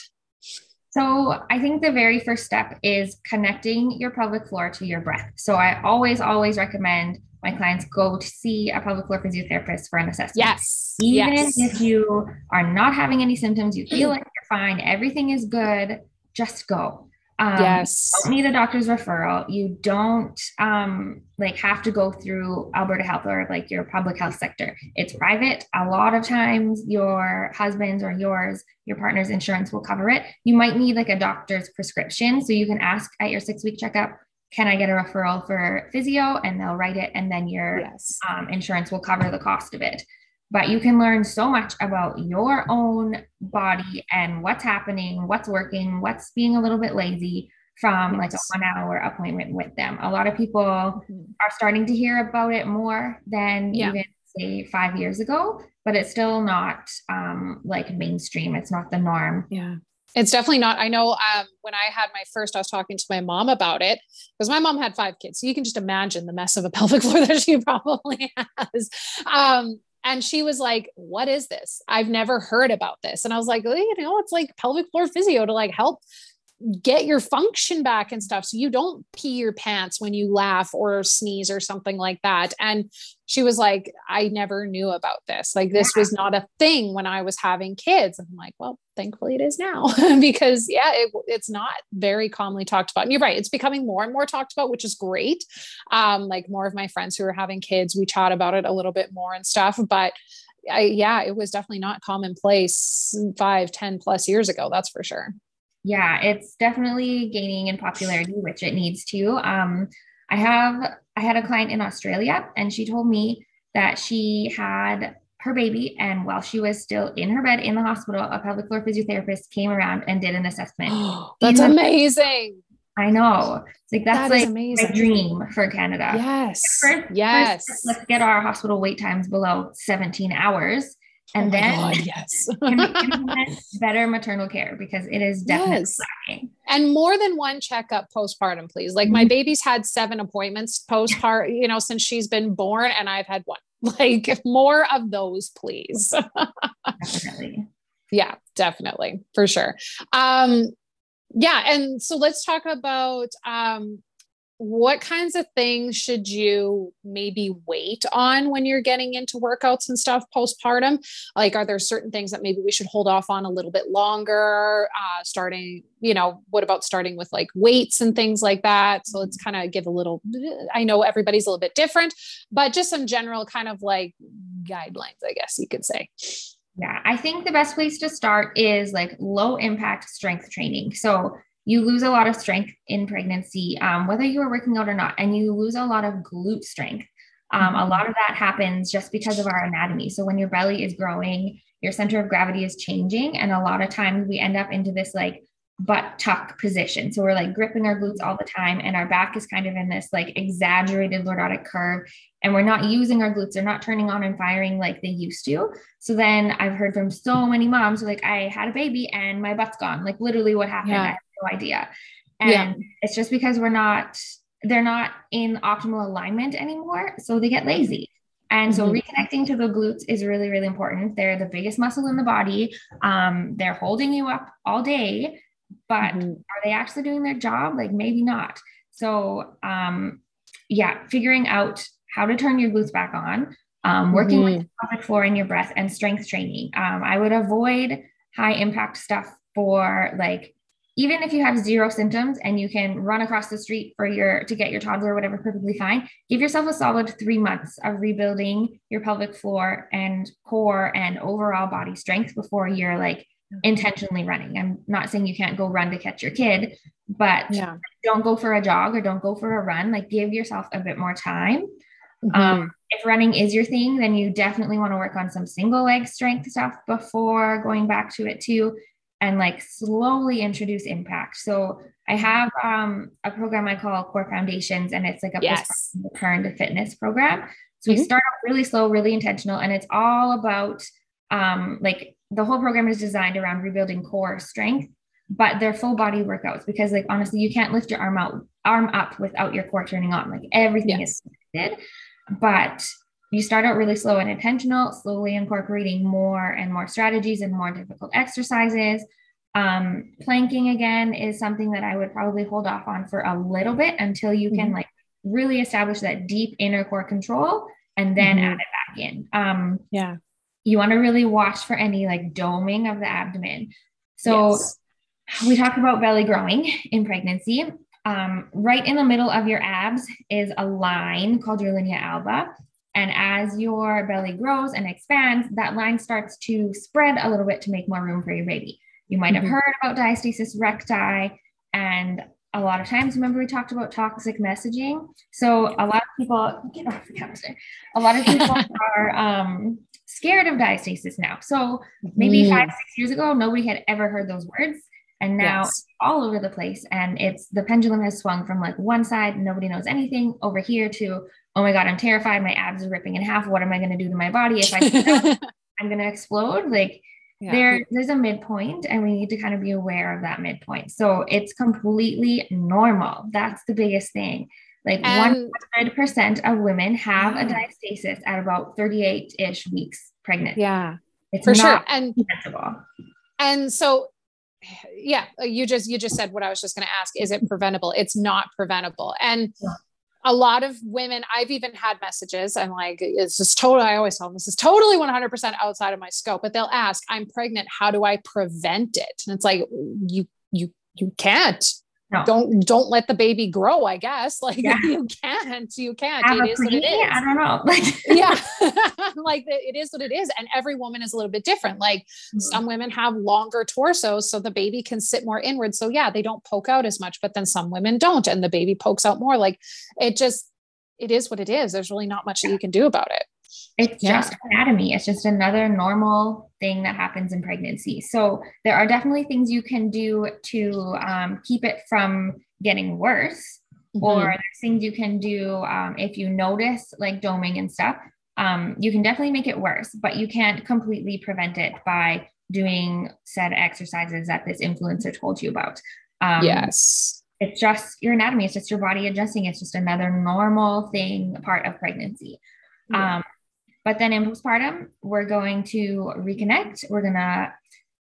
so I think the very first step is connecting your pelvic floor to your breath. So I always, always recommend my clients go to see a pelvic floor physiotherapist for an assessment. Yes. Even yes. if you are not having any symptoms, you feel like you're fine, everything is good, just go. Um, yes. don't need a doctor's referral. You don't um, like have to go through Alberta Health or like your public health sector. It's private. A lot of times, your husband's or yours, your partner's insurance will cover it. You might need like a doctor's prescription, so you can ask at your six week checkup can I get a referral for physio? And they'll write it, and then your yes. um, insurance will cover the cost of it. But you can learn so much about your own body and what's happening, what's working, what's being a little bit lazy from yes. like a one hour appointment with them. A lot of people mm-hmm. are starting to hear about it more than yeah. even say five years ago, but it's still not um, like mainstream. It's not the norm. Yeah. It's definitely not. I know um, when I had my first, I was talking to my mom about it because my mom had five kids. So you can just imagine the mess of a pelvic floor that she probably has. Um, and she was like, What is this? I've never heard about this. And I was like, well, You know, it's like pelvic floor physio to like help get your function back and stuff so you don't pee your pants when you laugh or sneeze or something like that. And she was like i never knew about this. Like this was not a thing when i was having kids. I'm like well thankfully it is now. Because yeah it, it's not very commonly talked about. And you're right it's becoming more and more talked about which is great. Um like more of my friends who are having kids we chat about it a little bit more and stuff. But I, yeah it was definitely not commonplace five ten plus years ago that's for sure yeah, it's definitely gaining in popularity, which it needs to. Um, I have I had a client in Australia, and she told me that she had her baby, and while she was still in her bed in the hospital, a pelvic floor physiotherapist came around and did an assessment. that's Even, amazing. I know. It's like that's that like amazing. a dream for Canada. Yes. First, yes. First, let's get our hospital wait times below 17 hours and oh then God, yes. better maternal care? Because it is definitely yes. lacking. And more than one checkup postpartum please. Like my mm-hmm. baby's had seven appointments postpartum you know since she's been born and i've had one. Like more of those please. Definitely. Yeah definitely for sure. Um yeah and so let's talk about um what kinds of things should you maybe wait on when you're getting into workouts and stuff postpartum? Like are there certain things that maybe we should hold off on a little bit longer? Uh, starting you know what about starting with like weights and things like that? So let's kind of give a little i know everybody's a little bit different but just some general kind of like guidelines i guess you could say. Yeah, I think the best place to start is like low impact strength training. So you lose a lot of strength in pregnancy, um, whether you are working out or not, and you lose a lot of glute strength. Um, a lot of that happens just because of our anatomy. So when your belly is growing, your center of gravity is changing, and a lot of times we end up into this like butt tuck position. So we're like gripping our glutes all the time, and our back is kind of in this like exaggerated lordotic curve, and we're not using our glutes. They're not turning on and firing like they used to. So then I've heard from so many moms like, I had a baby and my butt's gone. Like literally, what happened? Yeah. No idea. And yeah. it's just because we're not, they're not in optimal alignment anymore. So they get lazy. And so mm-hmm. reconnecting to the glutes is really, really important. They're the biggest muscle in the body. Um, they're holding you up all day, but mm-hmm. are they actually doing their job? Like maybe not. So um, yeah, figuring out how to turn your glutes back on, um, working mm-hmm. with the pelvic floor and your breath and strength training. Um, I would avoid high impact stuff for like even if you have zero symptoms and you can run across the street for your to get your toddler or whatever perfectly fine. Give yourself a solid three months of rebuilding your pelvic floor and core and overall body strength before you're like intentionally running. I'm not saying you can't go run to catch your kid but yeah. don't go for a jog or don't go for a run. Like give yourself a bit more time. Mm-hmm. um, if running is your thing then you definitely want to work on some single leg strength stuff before going back to it too and like slowly introduce impact. So I have um, a program I call Core Foundations, and it's like a yes. return to fitness program. So mm-hmm. we start off really slow, really intentional, and it's all about um, like the whole program is designed around rebuilding core strength, but they're full body workouts because like honestly, you can't lift your arm out, arm up without your core turning on. Like everything yes. is connected. But you start out really slow and intentional, slowly incorporating more and more strategies and more difficult exercises. Um, planking again is something that I would probably hold off on for a little bit until you can mm-hmm. like really establish that deep inner core control and then mm-hmm. add it back in. Um, yeah. You want to really watch for any like doming of the abdomen. So yes. we talked about belly growing in pregnancy. Um, right in the middle of your abs is a line called your linea alba. And as your belly grows and expands, that line starts to spread a little bit to make more room for your baby. You might have mm-hmm. heard about diastasis recti. And a lot of times, remember we talked about toxic messaging. So a lot of people get off the counter. A lot of people are um, scared of diastasis now. So maybe mm. five, six years ago, nobody had ever heard those words. And now yes. all over the place. And it's the pendulum has swung from like one side, nobody knows anything, over here to oh my God, I'm terrified. My abs are ripping in half. What am I going to do to my body if I I'm going to explode? Like yeah. there, there's a midpoint and we need to kind of be aware of that midpoint. So it's completely normal. That's the biggest thing. Like and, 100% of women have a diastasis at about 38 ish weeks pregnant. Yeah. It's for sure. And, preventable. and so yeah you just you just said what i was just going to ask is it preventable it's not preventable and a lot of women, I've even had messages. I'm like, it's just totally, I always tell them this is totally 100% outside of my scope, but they'll ask, I'm pregnant. How do I prevent it? And it's like, you, you, you can't. No. Don't don't let the baby grow. I guess like yeah. you can't, you can't. Have it is what it is. I don't know. yeah, like it is what it is, and every woman is a little bit different. Like mm-hmm. some women have longer torsos, so the baby can sit more inward. So yeah, they don't poke out as much, but then some women don't, and the baby pokes out more. Like it just, it is what it is. There's really not much that you can do about it. It's yeah. just anatomy. It's just another normal thing that happens in pregnancy. So there are definitely things you can do to um, keep it from getting worse, mm-hmm. or there's things you can do um, if you notice like doming and stuff. Um, you can definitely make it worse, but you can't completely prevent it by doing said exercises that this influencer told you about. Um, yes. It's just your anatomy. It's just your body adjusting. It's just another normal thing, part of pregnancy. Yeah. Um, but then in postpartum, we're going to reconnect. We're gonna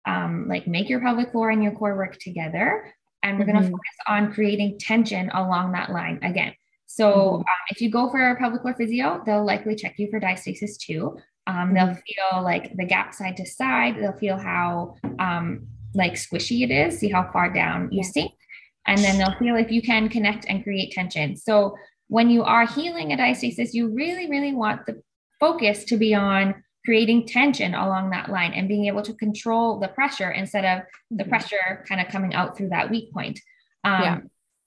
um, like make your pelvic floor and your core work together, and we're mm-hmm. gonna focus on creating tension along that line again. So mm-hmm. um, if you go for a pelvic floor physio, they'll likely check you for diastasis too. Um, they'll mm-hmm. feel like the gap side to side. They'll feel how um, like squishy it is. See how far down you sink, and then they'll feel if you can connect and create tension. So when you are healing a diastasis, you really, really want the focus to be on creating tension along that line and being able to control the pressure instead of the mm-hmm. pressure kind of coming out through that weak point. Um, yeah.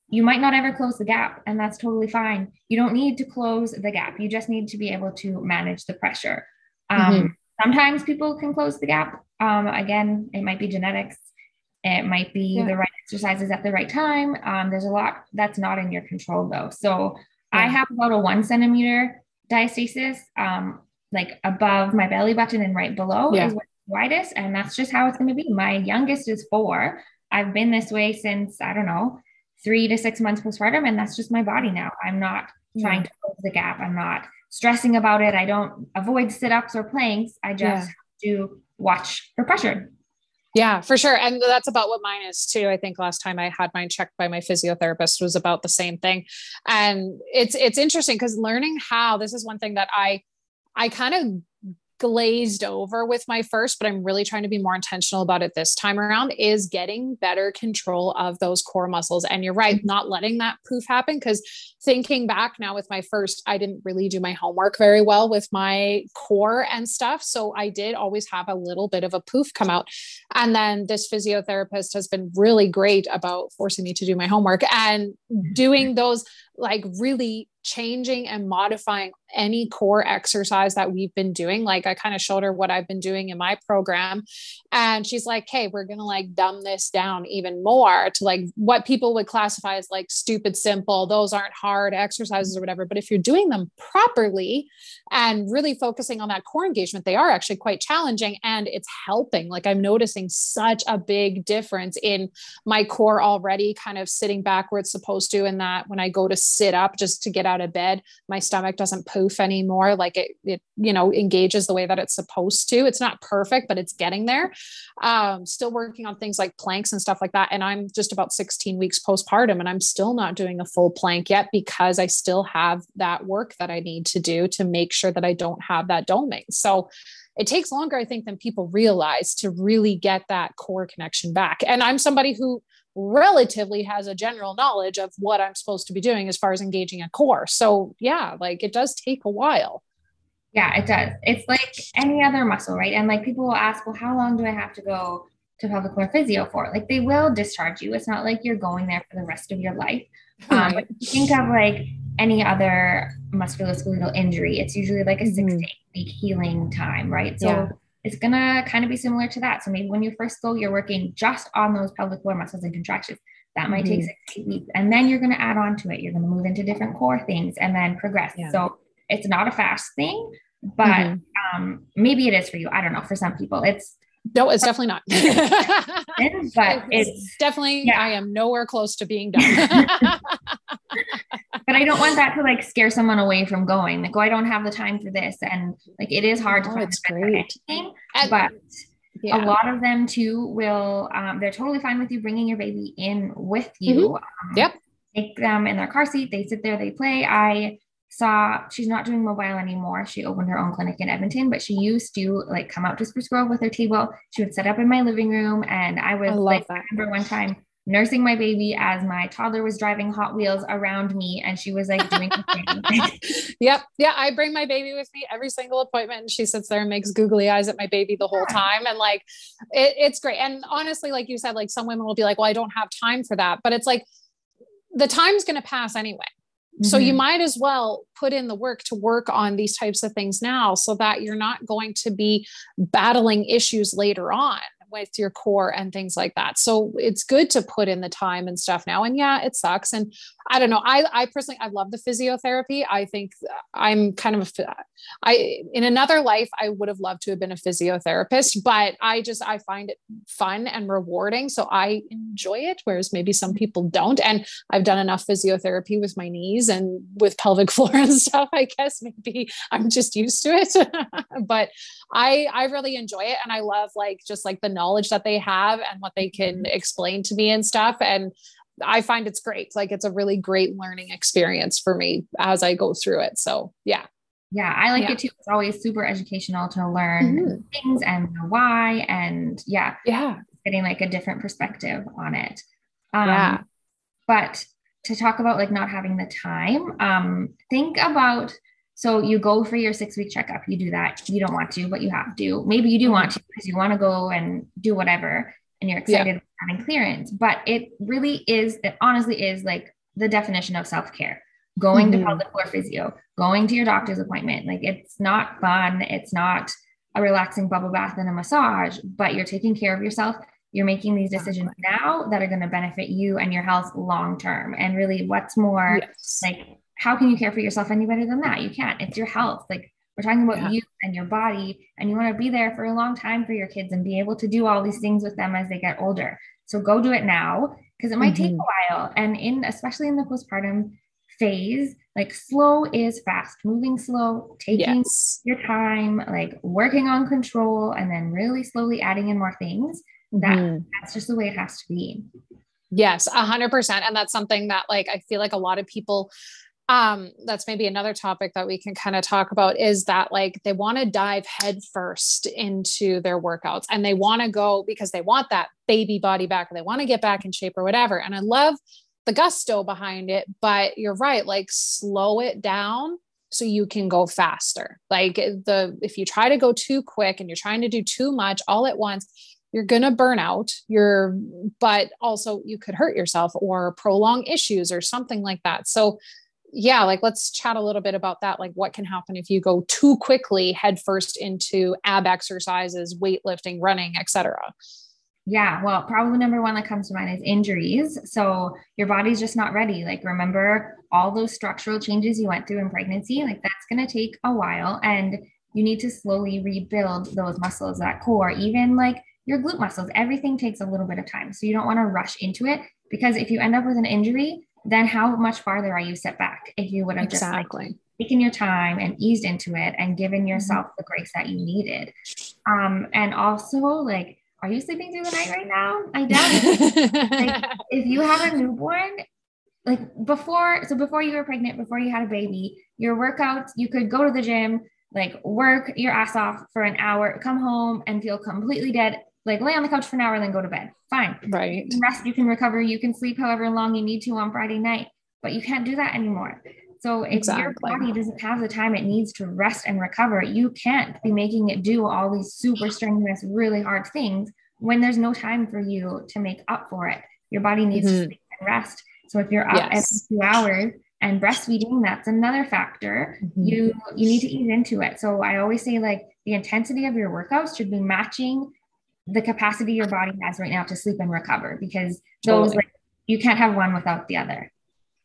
You might not ever close the gap, and that's totally fine. You don't need to close the gap. You just need to be able to manage the pressure. Um, mm-hmm. Sometimes people can close the gap. Um, again, it might be genetics. It might be yeah. the right exercises at the right time. Um, there's a lot that's not in your control though. So yeah. I have about a one centimeter diastasis, um, like above my belly button and right below yeah. is widest. And that's just how it's going to be. My youngest is four. I've been this way since, I don't know, three to six months postpartum. And that's just my body now. I'm not trying to close the gap. I'm not stressing about it. I don't avoid sit ups or planks. I just yeah. to watch for pressure. Yeah, for sure. And that's about what mine is too. I think last time I had mine checked by my physiotherapist was about the same thing. And it's it's interesting because learning how this is one thing that I I kind of glazed over with my first, but I'm really trying to be more intentional about it this time around is getting better control of those core muscles. And you're right, not letting that poof happen. Cause thinking back now with my first, I didn't really do my homework very well with my core and stuff. So I did always have a little bit of a poof come out. And then this physiotherapist has been really great about forcing me to do my homework and mm-hmm. doing those like really changing and modifying any core exercise that we've been doing. Like I kind of showed her what I've been doing in my program. And she's like, hey, we're going to like dumb this down even more to like what people would classify as like stupid simple. Those aren't hard exercises or whatever. But if you're doing them properly and really focusing on that core engagement, they are actually quite challenging and it's helping. Like I'm noticing such a big difference in my core already kind of sitting back where it's supposed to. And that when I go to sit up just to get out of bed, my stomach doesn't anymore. Like it, it, you know, engages the way that it's supposed to. It's not perfect, but it's getting there. Um, still working on things like planks and stuff like that. And I'm just about 16 weeks postpartum and I'm still not doing a full plank yet because I still have that work that I need to do to make sure that I don't have that doming. So it takes longer, I think, than people realize to really get that core connection back. And I'm somebody who relatively has a general knowledge of what I'm supposed to be doing as far as engaging a core. So, yeah, like it does take a while. Yeah, it does. It's like any other muscle, right? And like people will ask, well, how long do I have to go to pelvic floor physio for? Like they will discharge you. It's not like you're going there for the rest of your life. Um, but think of like any other musculoskeletal injury, it's usually like a six mm-hmm. to eight week healing time, right? So yeah it's gonna kind of be similar to that. So maybe when you first go, you're working just on those pelvic floor muscles and contractions. That might mm-hmm. take six eight weeks. And then you're gonna add on to it. You're gonna move into different core things and then progress. Yeah. So it's not a fast thing, but mm-hmm. um, maybe it is for you. I don't know. For some people, it's no, it's definitely not. but it's definitely yeah. I am nowhere close to being done. but I don't want that to like scare someone away from going. Like, oh, I don't have the time for this. And like it is hard oh, to find it's great. Anything, but yeah. a lot of them too will um, they're totally fine with you bringing your baby in with you. Mm-hmm. Um, yep. Take them in their car seat, they sit there, they play. I saw she's not doing mobile anymore. She opened her own clinic in Edmonton, but she used to like come out to Spruce Grove with her table. She would set up in my living room, and I would I like that. remember one time nursing my baby as my toddler was driving Hot Wheels around me and she was like doing Yep. Yeah. I bring my baby with me every single appointment and she sits there and makes googly eyes at my baby the whole time. And like, it, it's great. And honestly, like you said, like some women will be like, well, I don't have time for that. But it's like the time's going to pass anyway. Mm-hmm. So you mm-hmm. might as well put in the work to work on these types of things now so that you're not going to be battling issues later on with your core and things like that. So it's good to put in the time and stuff now. And yeah, it sucks. And I don't know. I, I personally, I love the physiotherapy. I think I'm kind of a, I, in another life, I would have loved to have been a physiotherapist, but I just, I find it fun and rewarding. So I enjoy it. Whereas maybe some people don't. And I've done enough physiotherapy with my knees and with pelvic floor and stuff. I guess maybe I'm just used to it, but I, I really enjoy it. And I love like, just like the knowledge that they have and what they can mm-hmm. explain to me and stuff. And I find it's great. Like it's a really great learning experience for me as I go through it. So yeah. Yeah, I like yeah. it too. It's always super educational to learn mm-hmm. things and why. And yeah, yeah, getting like a different perspective on it. Um, yeah. But to talk about like not having the time, um, think about so you go for your six week checkup. You do that. You don't want to, but you have to. Maybe you do want to because you want to go and do whatever and you're excited yeah. having clearance. But it really is, it honestly is like the definition of self care going mm-hmm. to pelvic floor physio, going to your doctor's appointment. Like it's not fun. It's not a relaxing bubble bath and a massage, but you're taking care of yourself you're making these decisions now that are going to benefit you and your health long term. And really, what's more yes. like, how can you care for yourself any better than that? You can't. It's your health. Like, we're talking about yeah. you and your body, and you want to be there for a long time for your kids and be able to do all these things with them as they get older. So go do it now because it might mm-hmm. take a while. And in especially in the postpartum phase, like slow is fast, moving slow, taking yes. your time, like working on control, and then really slowly adding in more things. That mm-hmm. that's just the way it has to be. Yes, a hundred percent. And that's something that like I feel like a lot of people um that's maybe another topic that we can kind of talk about is that like they want to dive headfirst into their workouts and they want to go because they want that baby body back or they want to get back in shape or whatever. And i love the gusto behind it but you're right like slow it down so you can go faster. Like the if you try to go too quick and you're trying to do too much all at once you're going to burn out. You're but also you could hurt yourself or prolong issues or something like that. So yeah like let's chat a little bit about that like what can happen if you go too quickly headfirst into ab exercises weightlifting running etc yeah, well, probably number one that comes to mind is injuries. So your body's just not ready. Like, remember all those structural changes you went through in pregnancy? Like, that's going to take a while. And you need to slowly rebuild those muscles, that core, even like your glute muscles. Everything takes a little bit of time. So you don't want to rush into it because if you end up with an injury, then how much farther are you set back if you would have exactly. just like, taken your time and eased into it and given mm-hmm. yourself mm-hmm. the grace that you needed? Um, and also, like, are you sleeping through the night right now? I doubt it. like, if you have a newborn, like before, so before you were pregnant, before you had a baby, your workouts, you could go to the gym, like work your ass off for an hour, come home and feel completely dead, like lay on the couch for an hour and then go to bed. Fine. Right. You can rest, you can recover, you can sleep however long you need to on Friday night, but you can't do that anymore. So if exactly. your body doesn't have the time it needs to rest and recover, you can't be making it do all these super strenuous, really hard things when there's no time for you to make up for it. Your body needs mm-hmm. to sleep and rest. So if you're up yes. every two hours and breastfeeding, that's another factor. Mm-hmm. You you need to ease into it. So I always say like the intensity of your workouts should be matching the capacity your body has right now to sleep and recover because those totally. like you can't have one without the other.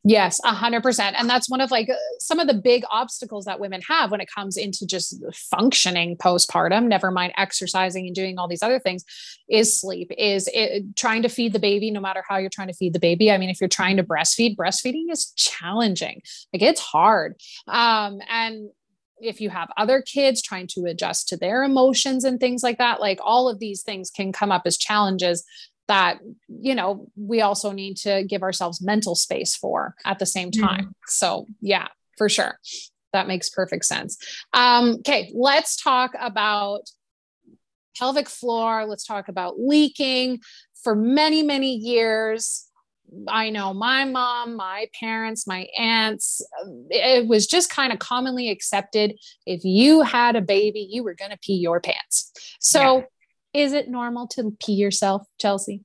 Yes, a hundred percent. And that's one of like some of the big obstacles that women have when it comes into just functioning postpartum, never mind exercising and doing all these other things is sleep, is it, trying to feed the baby, no matter how you're trying to feed the baby. I mean, if you're trying to breastfeed, breastfeeding is challenging. Like it's hard. Um, and if you have other kids trying to adjust to their emotions and things like that, like all of these things can come up as challenges that you know we also need to give ourselves mental space for at the same mm-hmm. time mm. so yeah for sure that makes perfect sense um, okay let's talk about pelvic floor let's talk about leaking for many many years I know my mom, my parents, my aunts, it was just kind of commonly accepted. If you had a baby, you were going to pee your pants. So, yeah is it normal to pee yourself, Chelsea?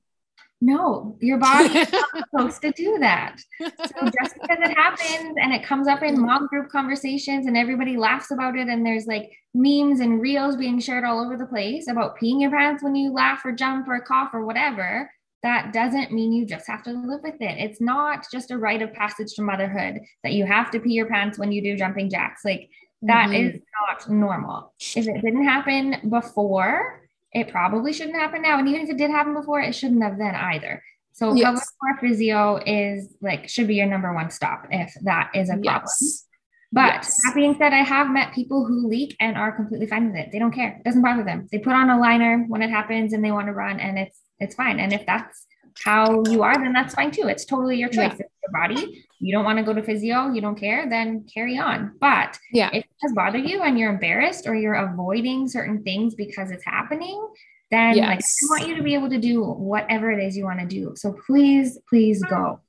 No, your body is not supposed to do that. So just because it happens and it comes up in mom group conversations and everybody laughs about it and there's like memes and reels being shared all over the place about peeing your pants when you laugh or jump or cough or whatever, that doesn't mean you just have to live with it. It's not just a rite of passage to motherhood that you have to pee your pants when you do jumping jacks. Like that mm-hmm. is not normal. If it didn't happen before, it probably shouldn't happen now. And even if it did happen before, it shouldn't have then either. So yes. pelvic floor physio is like should be your number one stop if that is a problem. Yes. But yes. that being said, I have met people who leak and are completely fine with it. They don't care. It doesn't bother them. They put on a liner when it happens and they want to run and it's it's fine. And if that's how you are, then that's fine too. It's totally your choice. Yeah. It's your body. You don't want to go to physio, you don't care, then carry on. But yeah, if it does bother you and you're embarrassed or you're avoiding certain things because it's happening, then yes. like I want you to be able to do whatever it is you want to do. So please, please go.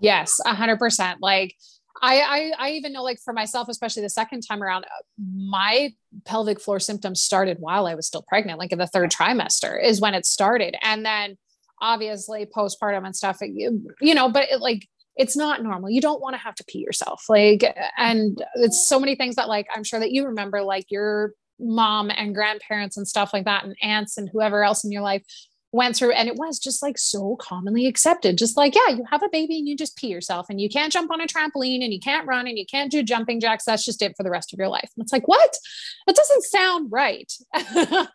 Yes, a hundred percent. Like I, I, I even know like for myself, especially the second time around, uh, my pelvic floor symptoms started while I was still pregnant, like in the third trimester is when it started. And then obviously postpartum and stuff, you you know, but it, like it's not normal. You don't want to have to pee yourself. Like, and it's so many things that like I'm sure that you remember, like your mom and grandparents and stuff like that, and aunts and whoever else in your life went through and it was just like so commonly accepted. Just like yeah you have a baby and you just pee yourself and you can't jump on a trampoline and you can't run and you can't do jumping jacks. That's just it for the rest of your life. And it's like what? That doesn't sound right.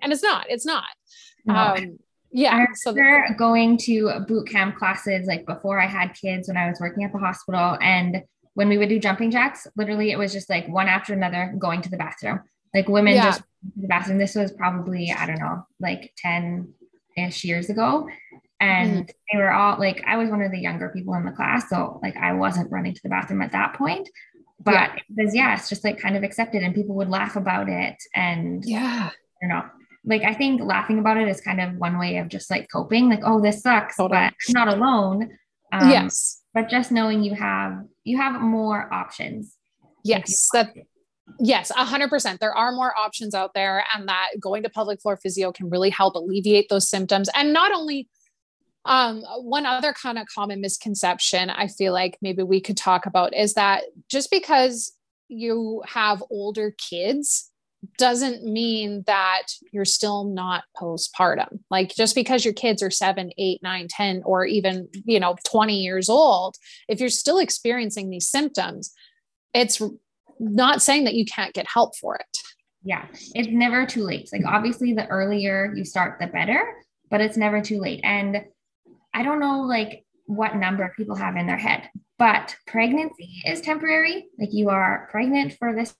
And it's not it's not. No. um, yeah so the- going to boot camp classes like before i had kids when i was working at the hospital and when we would do jumping jacks literally it was just like one after another going to the bathroom. Like women yeah. just the bathroom. This was probably i don't know like 10 ish years ago. And mm. they were all like, I was one of the younger people in the class. So like I wasn't running to the bathroom at that point. But yeah. it was, yeah, it's just like kind of accepted and people would laugh about it. And yeah, I don't know. Like I think laughing about it is kind of one way of just like coping, like, oh, this sucks, totally. but not alone. Um, yes. But just knowing you have you have more options. Yes, that Yes, 100%. There are more options out there, and that going to pelvic floor physio can really help alleviate those symptoms. And not only um, one other kind of common misconception I feel like maybe we could talk about is that just because you have older kids doesn't mean that you're still not postpartum. Like just because your kids are seven, eight, nine, 10, or even, you know, 20 years old, if you're still experiencing these symptoms, it's not saying that you can't get help for it. Yeah, it's never too late. Like obviously the earlier you start the better, but it's never too late. And I don't know like what number people have in their head, but pregnancy is temporary. Like you are pregnant for this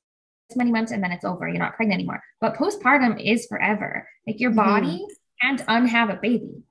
many months and then it's over. You're not pregnant anymore. But postpartum is forever. Like your mm-hmm. body can't unhave a baby.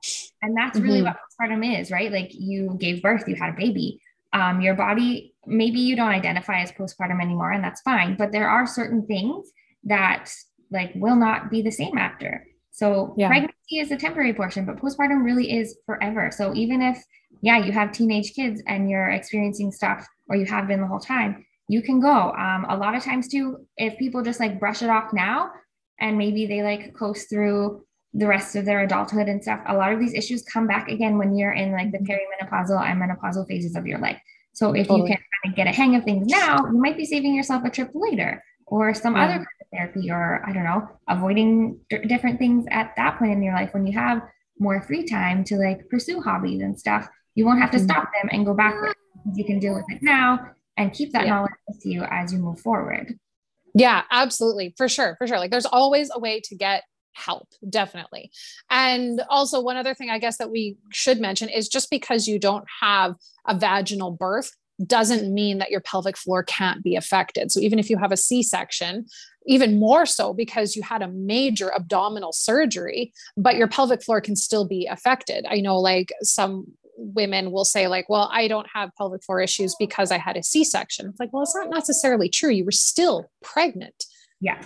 And that's really mm-hmm. what postpartum is, right? Like you gave birth, you had a baby. Um, your body maybe you don't identify as postpartum anymore and that's fine but there are certain things that like will not be the same after. So yeah. pregnancy is a temporary portion but postpartum really is forever. So even if yeah you have teenage kids and you're experiencing stuff or you have been the whole time you can go. Um, a lot of times too if people just like brush it off now and maybe they like coast through the rest of their adulthood and stuff a lot of these issues come back again when you're in like the perimenopausal and menopausal phases of your life so if totally. you can kind of get a hang of things now, you might be saving yourself a trip later or some yeah. other kind of therapy or I don't know, avoiding d- different things at that point in your life when you have more free time to like pursue hobbies and stuff. You won't have to mm-hmm. stop them and go backwards because you can deal with it now and keep that yeah. knowledge with you as you move forward. Yeah, absolutely. For sure. For sure. Like there's always a way to get help definitely. And also one other thing i guess that we should mention is just because you don't have a vaginal birth doesn't mean that your pelvic floor can't be affected. So even if you have a c-section even more so because you had a major abdominal surgery but your pelvic floor can still be affected. I know like some women will say like well i don't have pelvic floor issues because i had a c-section. It's like well it's not necessarily true. You were still pregnant. Yeah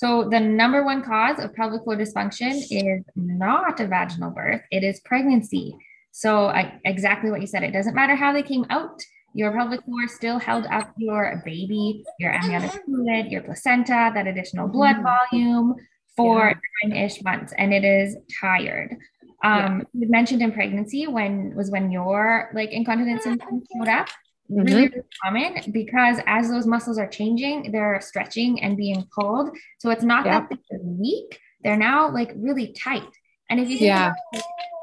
so the number one cause of pelvic floor dysfunction is not a vaginal birth, it is pregnancy. So I, exactly what you said, it doesn't matter how they came out. Your pelvic floor still held up your baby, your amniotic fluid, your placenta, that additional blood mm-hmm. volume for nine-ish months, and it is tired. Um, yeah. you mentioned in pregnancy when was when your like incontinence symptoms showed up mm-hmm. really, common because as those muscles are changing, they're stretching and being pulled. So it's not that they're weak, they're now like really tight. And if you think yeah.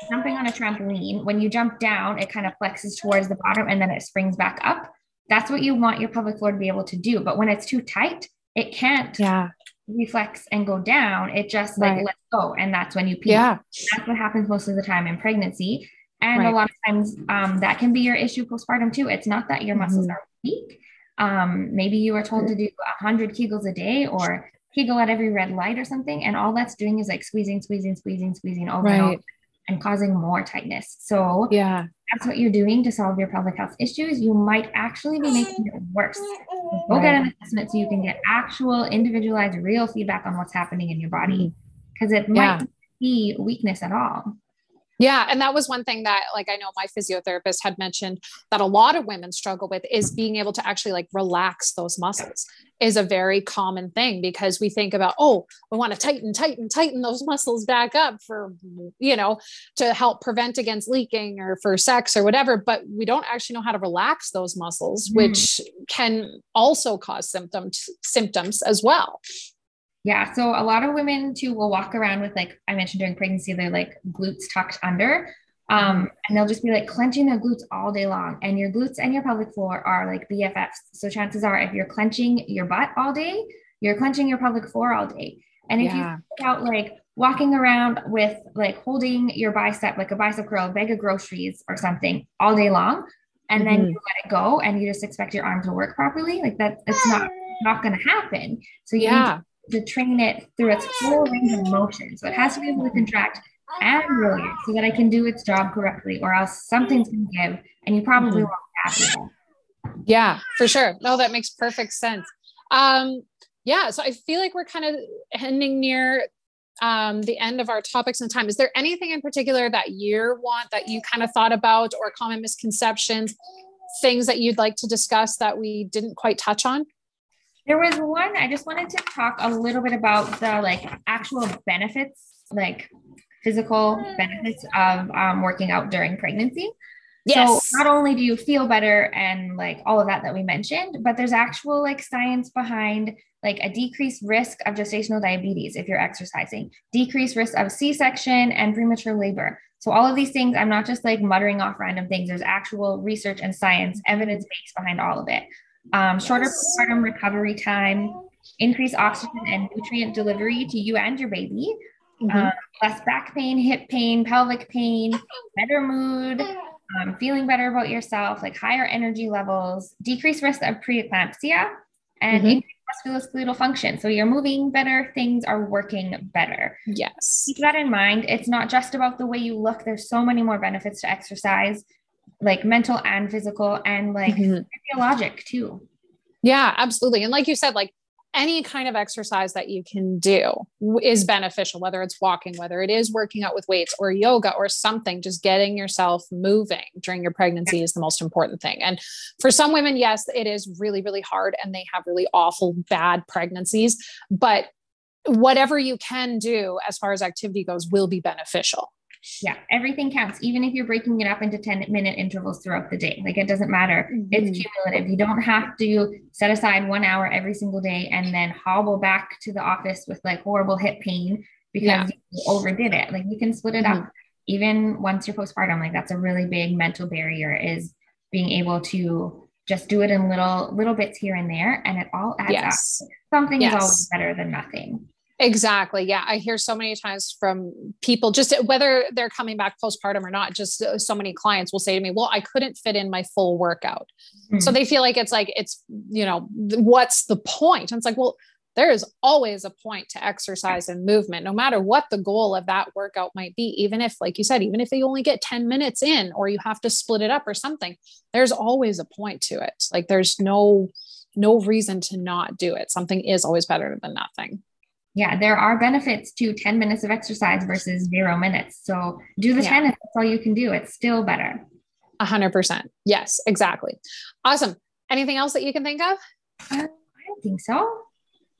jumping on a trampoline, when you jump down, it kind of flexes towards the bottom and then it springs back up. That's what you want your pelvic floor to be able to do. But when it's too tight, it can't yeah. reflex and go down. It just like right. lets go. And that's when you pee. Yeah. That's what happens most of the time in pregnancy. And right. a lot of times um, that can be your issue postpartum too. It's not that your mm-hmm. muscles are weak. Um, maybe you are told to do 100 Kegels a day or Kegel at every red light or something. And all that's doing is like squeezing, squeezing, squeezing, squeezing over, right. and, over and causing more tightness. So yeah, that's what you're doing to solve your pelvic health issues. You might actually be making it worse. Go right. get an assessment so you can get actual individualized real feedback on what's happening in your body because mm-hmm. it might yeah. be weakness at all. Yeah. And that was one thing that, like, I know my physiotherapist had mentioned that a lot of women struggle with is being able to actually like relax those muscles is a very common thing because we think about, oh, we want to tighten, tighten, tighten those muscles back up for, you know, to help prevent against leaking or for sex or whatever. But we don't actually know how to relax those muscles, mm. which can also cause symptoms, symptoms as well. Yeah. So a lot of women too will walk around with like I mentioned during pregnancy, they're like glutes tucked under. Um, and they'll just be like clenching their glutes all day long. And your glutes and your pelvic floor are like BFFs. So chances are if you're clenching your butt all day, you're clenching your pelvic floor all day. And if yeah. you out like walking around with like holding your bicep, like a bicep curl, a bag of groceries or something all day long, and mm-hmm. then you let it go and you just expect your arm to work properly, like that, it's not not going to happen. So you yeah. To train it through its full range of motion. So it has to be able to contract and release so that I can do its job correctly, or else something's going to give, and you probably mm-hmm. won't be happy. Yeah, for sure. No, that makes perfect sense. Um, yeah, so I feel like we're kind of ending near um, the end of our topics and time. Is there anything in particular that you want that you kind of thought about, or common misconceptions, things that you'd like to discuss that we didn't quite touch on? There was one I just wanted to talk a little bit about the like actual benefits, like physical benefits of um, working out during pregnancy. Yes. So not only do you feel better and like all of that that we mentioned, but there's actual like science behind like a decreased risk of gestational diabetes if you're exercising, decreased risk of C-section and premature labor. So all of these things, I'm not just like muttering off random things. There's actual research and science, evidence based behind all of it. Um, shorter postpartum recovery time, increased oxygen and nutrient delivery to you and your baby, mm-hmm. um, less back pain, hip pain, pelvic pain, better mood, um, feeling better about yourself, like higher energy levels, decreased risk of preeclampsia, and mm-hmm. increased musculoskeletal function. So you're moving better, things are working better. Yes. Keep that in mind. It's not just about the way you look, there's so many more benefits to exercise, like mental and physical, and like mm-hmm. physiologic too. Yeah, absolutely. And like you said, like any kind of exercise that you can do is beneficial, whether it's walking, whether it is working out with weights or yoga or something, just getting yourself moving during your pregnancy is the most important thing. And for some women, yes, it is really, really hard and they have really awful, bad pregnancies. But whatever you can do as far as activity goes will be beneficial. Yeah, everything counts, even if you're breaking it up into 10 minute intervals throughout the day. Like it doesn't matter. Mm-hmm. It's cumulative. You don't have to set aside one hour every single day and then hobble back to the office with like horrible hip pain because yeah. you overdid it. Like you can split it mm-hmm. up even once you're postpartum. Like that's a really big mental barrier is being able to just do it in little little bits here and there and it all adds yes. up. Something yes. is always better than nothing. Exactly. Yeah. I hear so many times from people, just whether they're coming back postpartum or not, just so many clients will say to me, Well, I couldn't fit in my full workout. Mm-hmm. So they feel like it's like, it's, you know, what's the point? And it's like, Well, there is always a point to exercise and movement, no matter what the goal of that workout might be. Even if, like you said, even if you only get 10 minutes in or you have to split it up or something, there's always a point to it. Like there's no, no reason to not do it. Something is always better than nothing yeah, there are benefits to 10 minutes of exercise versus zero minutes. So do the yeah. 10 if that's all you can do. It's still better. A hundred percent. Yes, exactly. Awesome. Anything else that you can think of? Uh, I don't think so.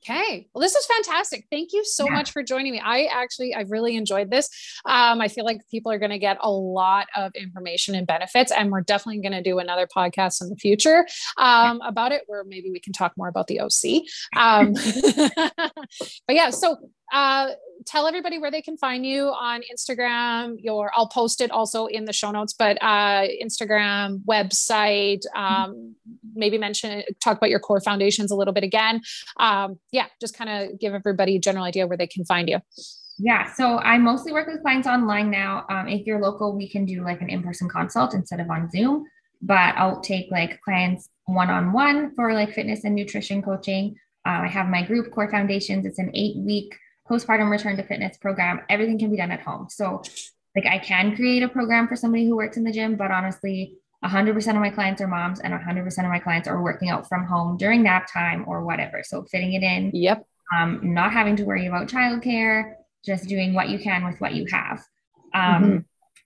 Okay. Well, this is fantastic. Thank you so yeah. much for joining me. I actually, I really enjoyed this. Um, I feel like people are going to get a lot of information and benefits, and we're definitely going to do another podcast in the future um, about it, where maybe we can talk more about the OC. Um, but yeah, so uh, tell everybody where they can find you on Instagram. Your I'll post it also in the show notes, but uh, Instagram, website, um, maybe mention talk about your core foundations a little bit again. Um, yeah, just kind of give everybody a general idea where they can find you. Yeah, so I mostly work with clients online now. Um, if you're local, we can do like an in-person consult instead of on Zoom. But I'll take like clients one-on-one for like fitness and nutrition coaching. Uh, I have my group Core Foundations. It's an eight-week postpartum return to fitness program, everything can be done at home. So, like, I can create a program for somebody who works in the gym, but honestly, 100% of my clients are moms and 100% of my clients are working out from home during nap time or whatever. So, fitting it in. Yep. Um, not having to worry about childcare, just doing what you can with what you have. Um, mm-hmm.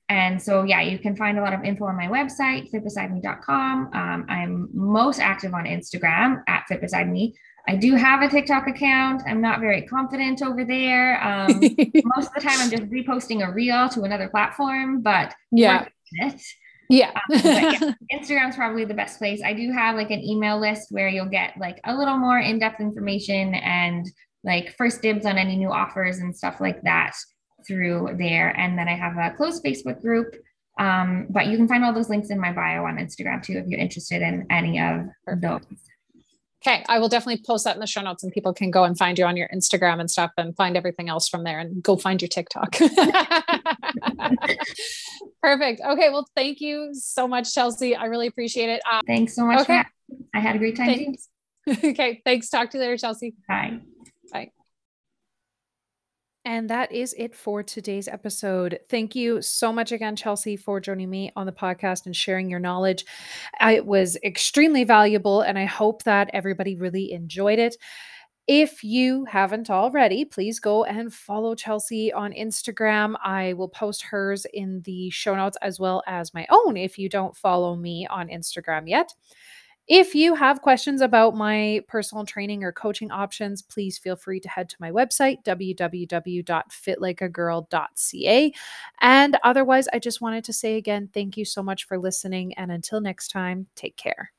And so, yeah, you can find a lot of info on my website, fitbesideme.com. Um, I'm most active on Instagram at fitbesideme. I do have a TikTok account. I'm not very confident over there. Um, most of the time, I'm just reposting a reel to another platform, but yeah. Yeah. um, yeah. Instagram's probably the best place. I do have like an email list where you'll get like a little more in depth information and like first dibs on any new offers and stuff like that through there. And then I have a closed Facebook group. Um, but you can find all those links in my bio on Instagram too if you're interested in any of those. Okay, I will definitely post that in the show notes and people can go and find you on your Instagram and stuff and find everything else from there and go find your TikTok. Perfect. Okay, well, thank you so much, Chelsea. I really appreciate it. Um, thanks so much. Okay. I had a great time thanks. okay, thanks. Talk to you later, Chelsea. Bye. And that is it for today's episode. Thank you so much again, Chelsea, for joining me on the podcast and sharing your knowledge. Uh, it was extremely valuable, and I hope that everybody really enjoyed it. If you haven't already, please go and follow Chelsea on Instagram. I will post hers in the show notes as well as my own if you don't follow me on Instagram yet. If you have questions about my personal training or coaching options, please feel free to head to my website, www.fitlikeagirl.ca. And otherwise, I just wanted to say again, thank you so much for listening. And until next time, take care.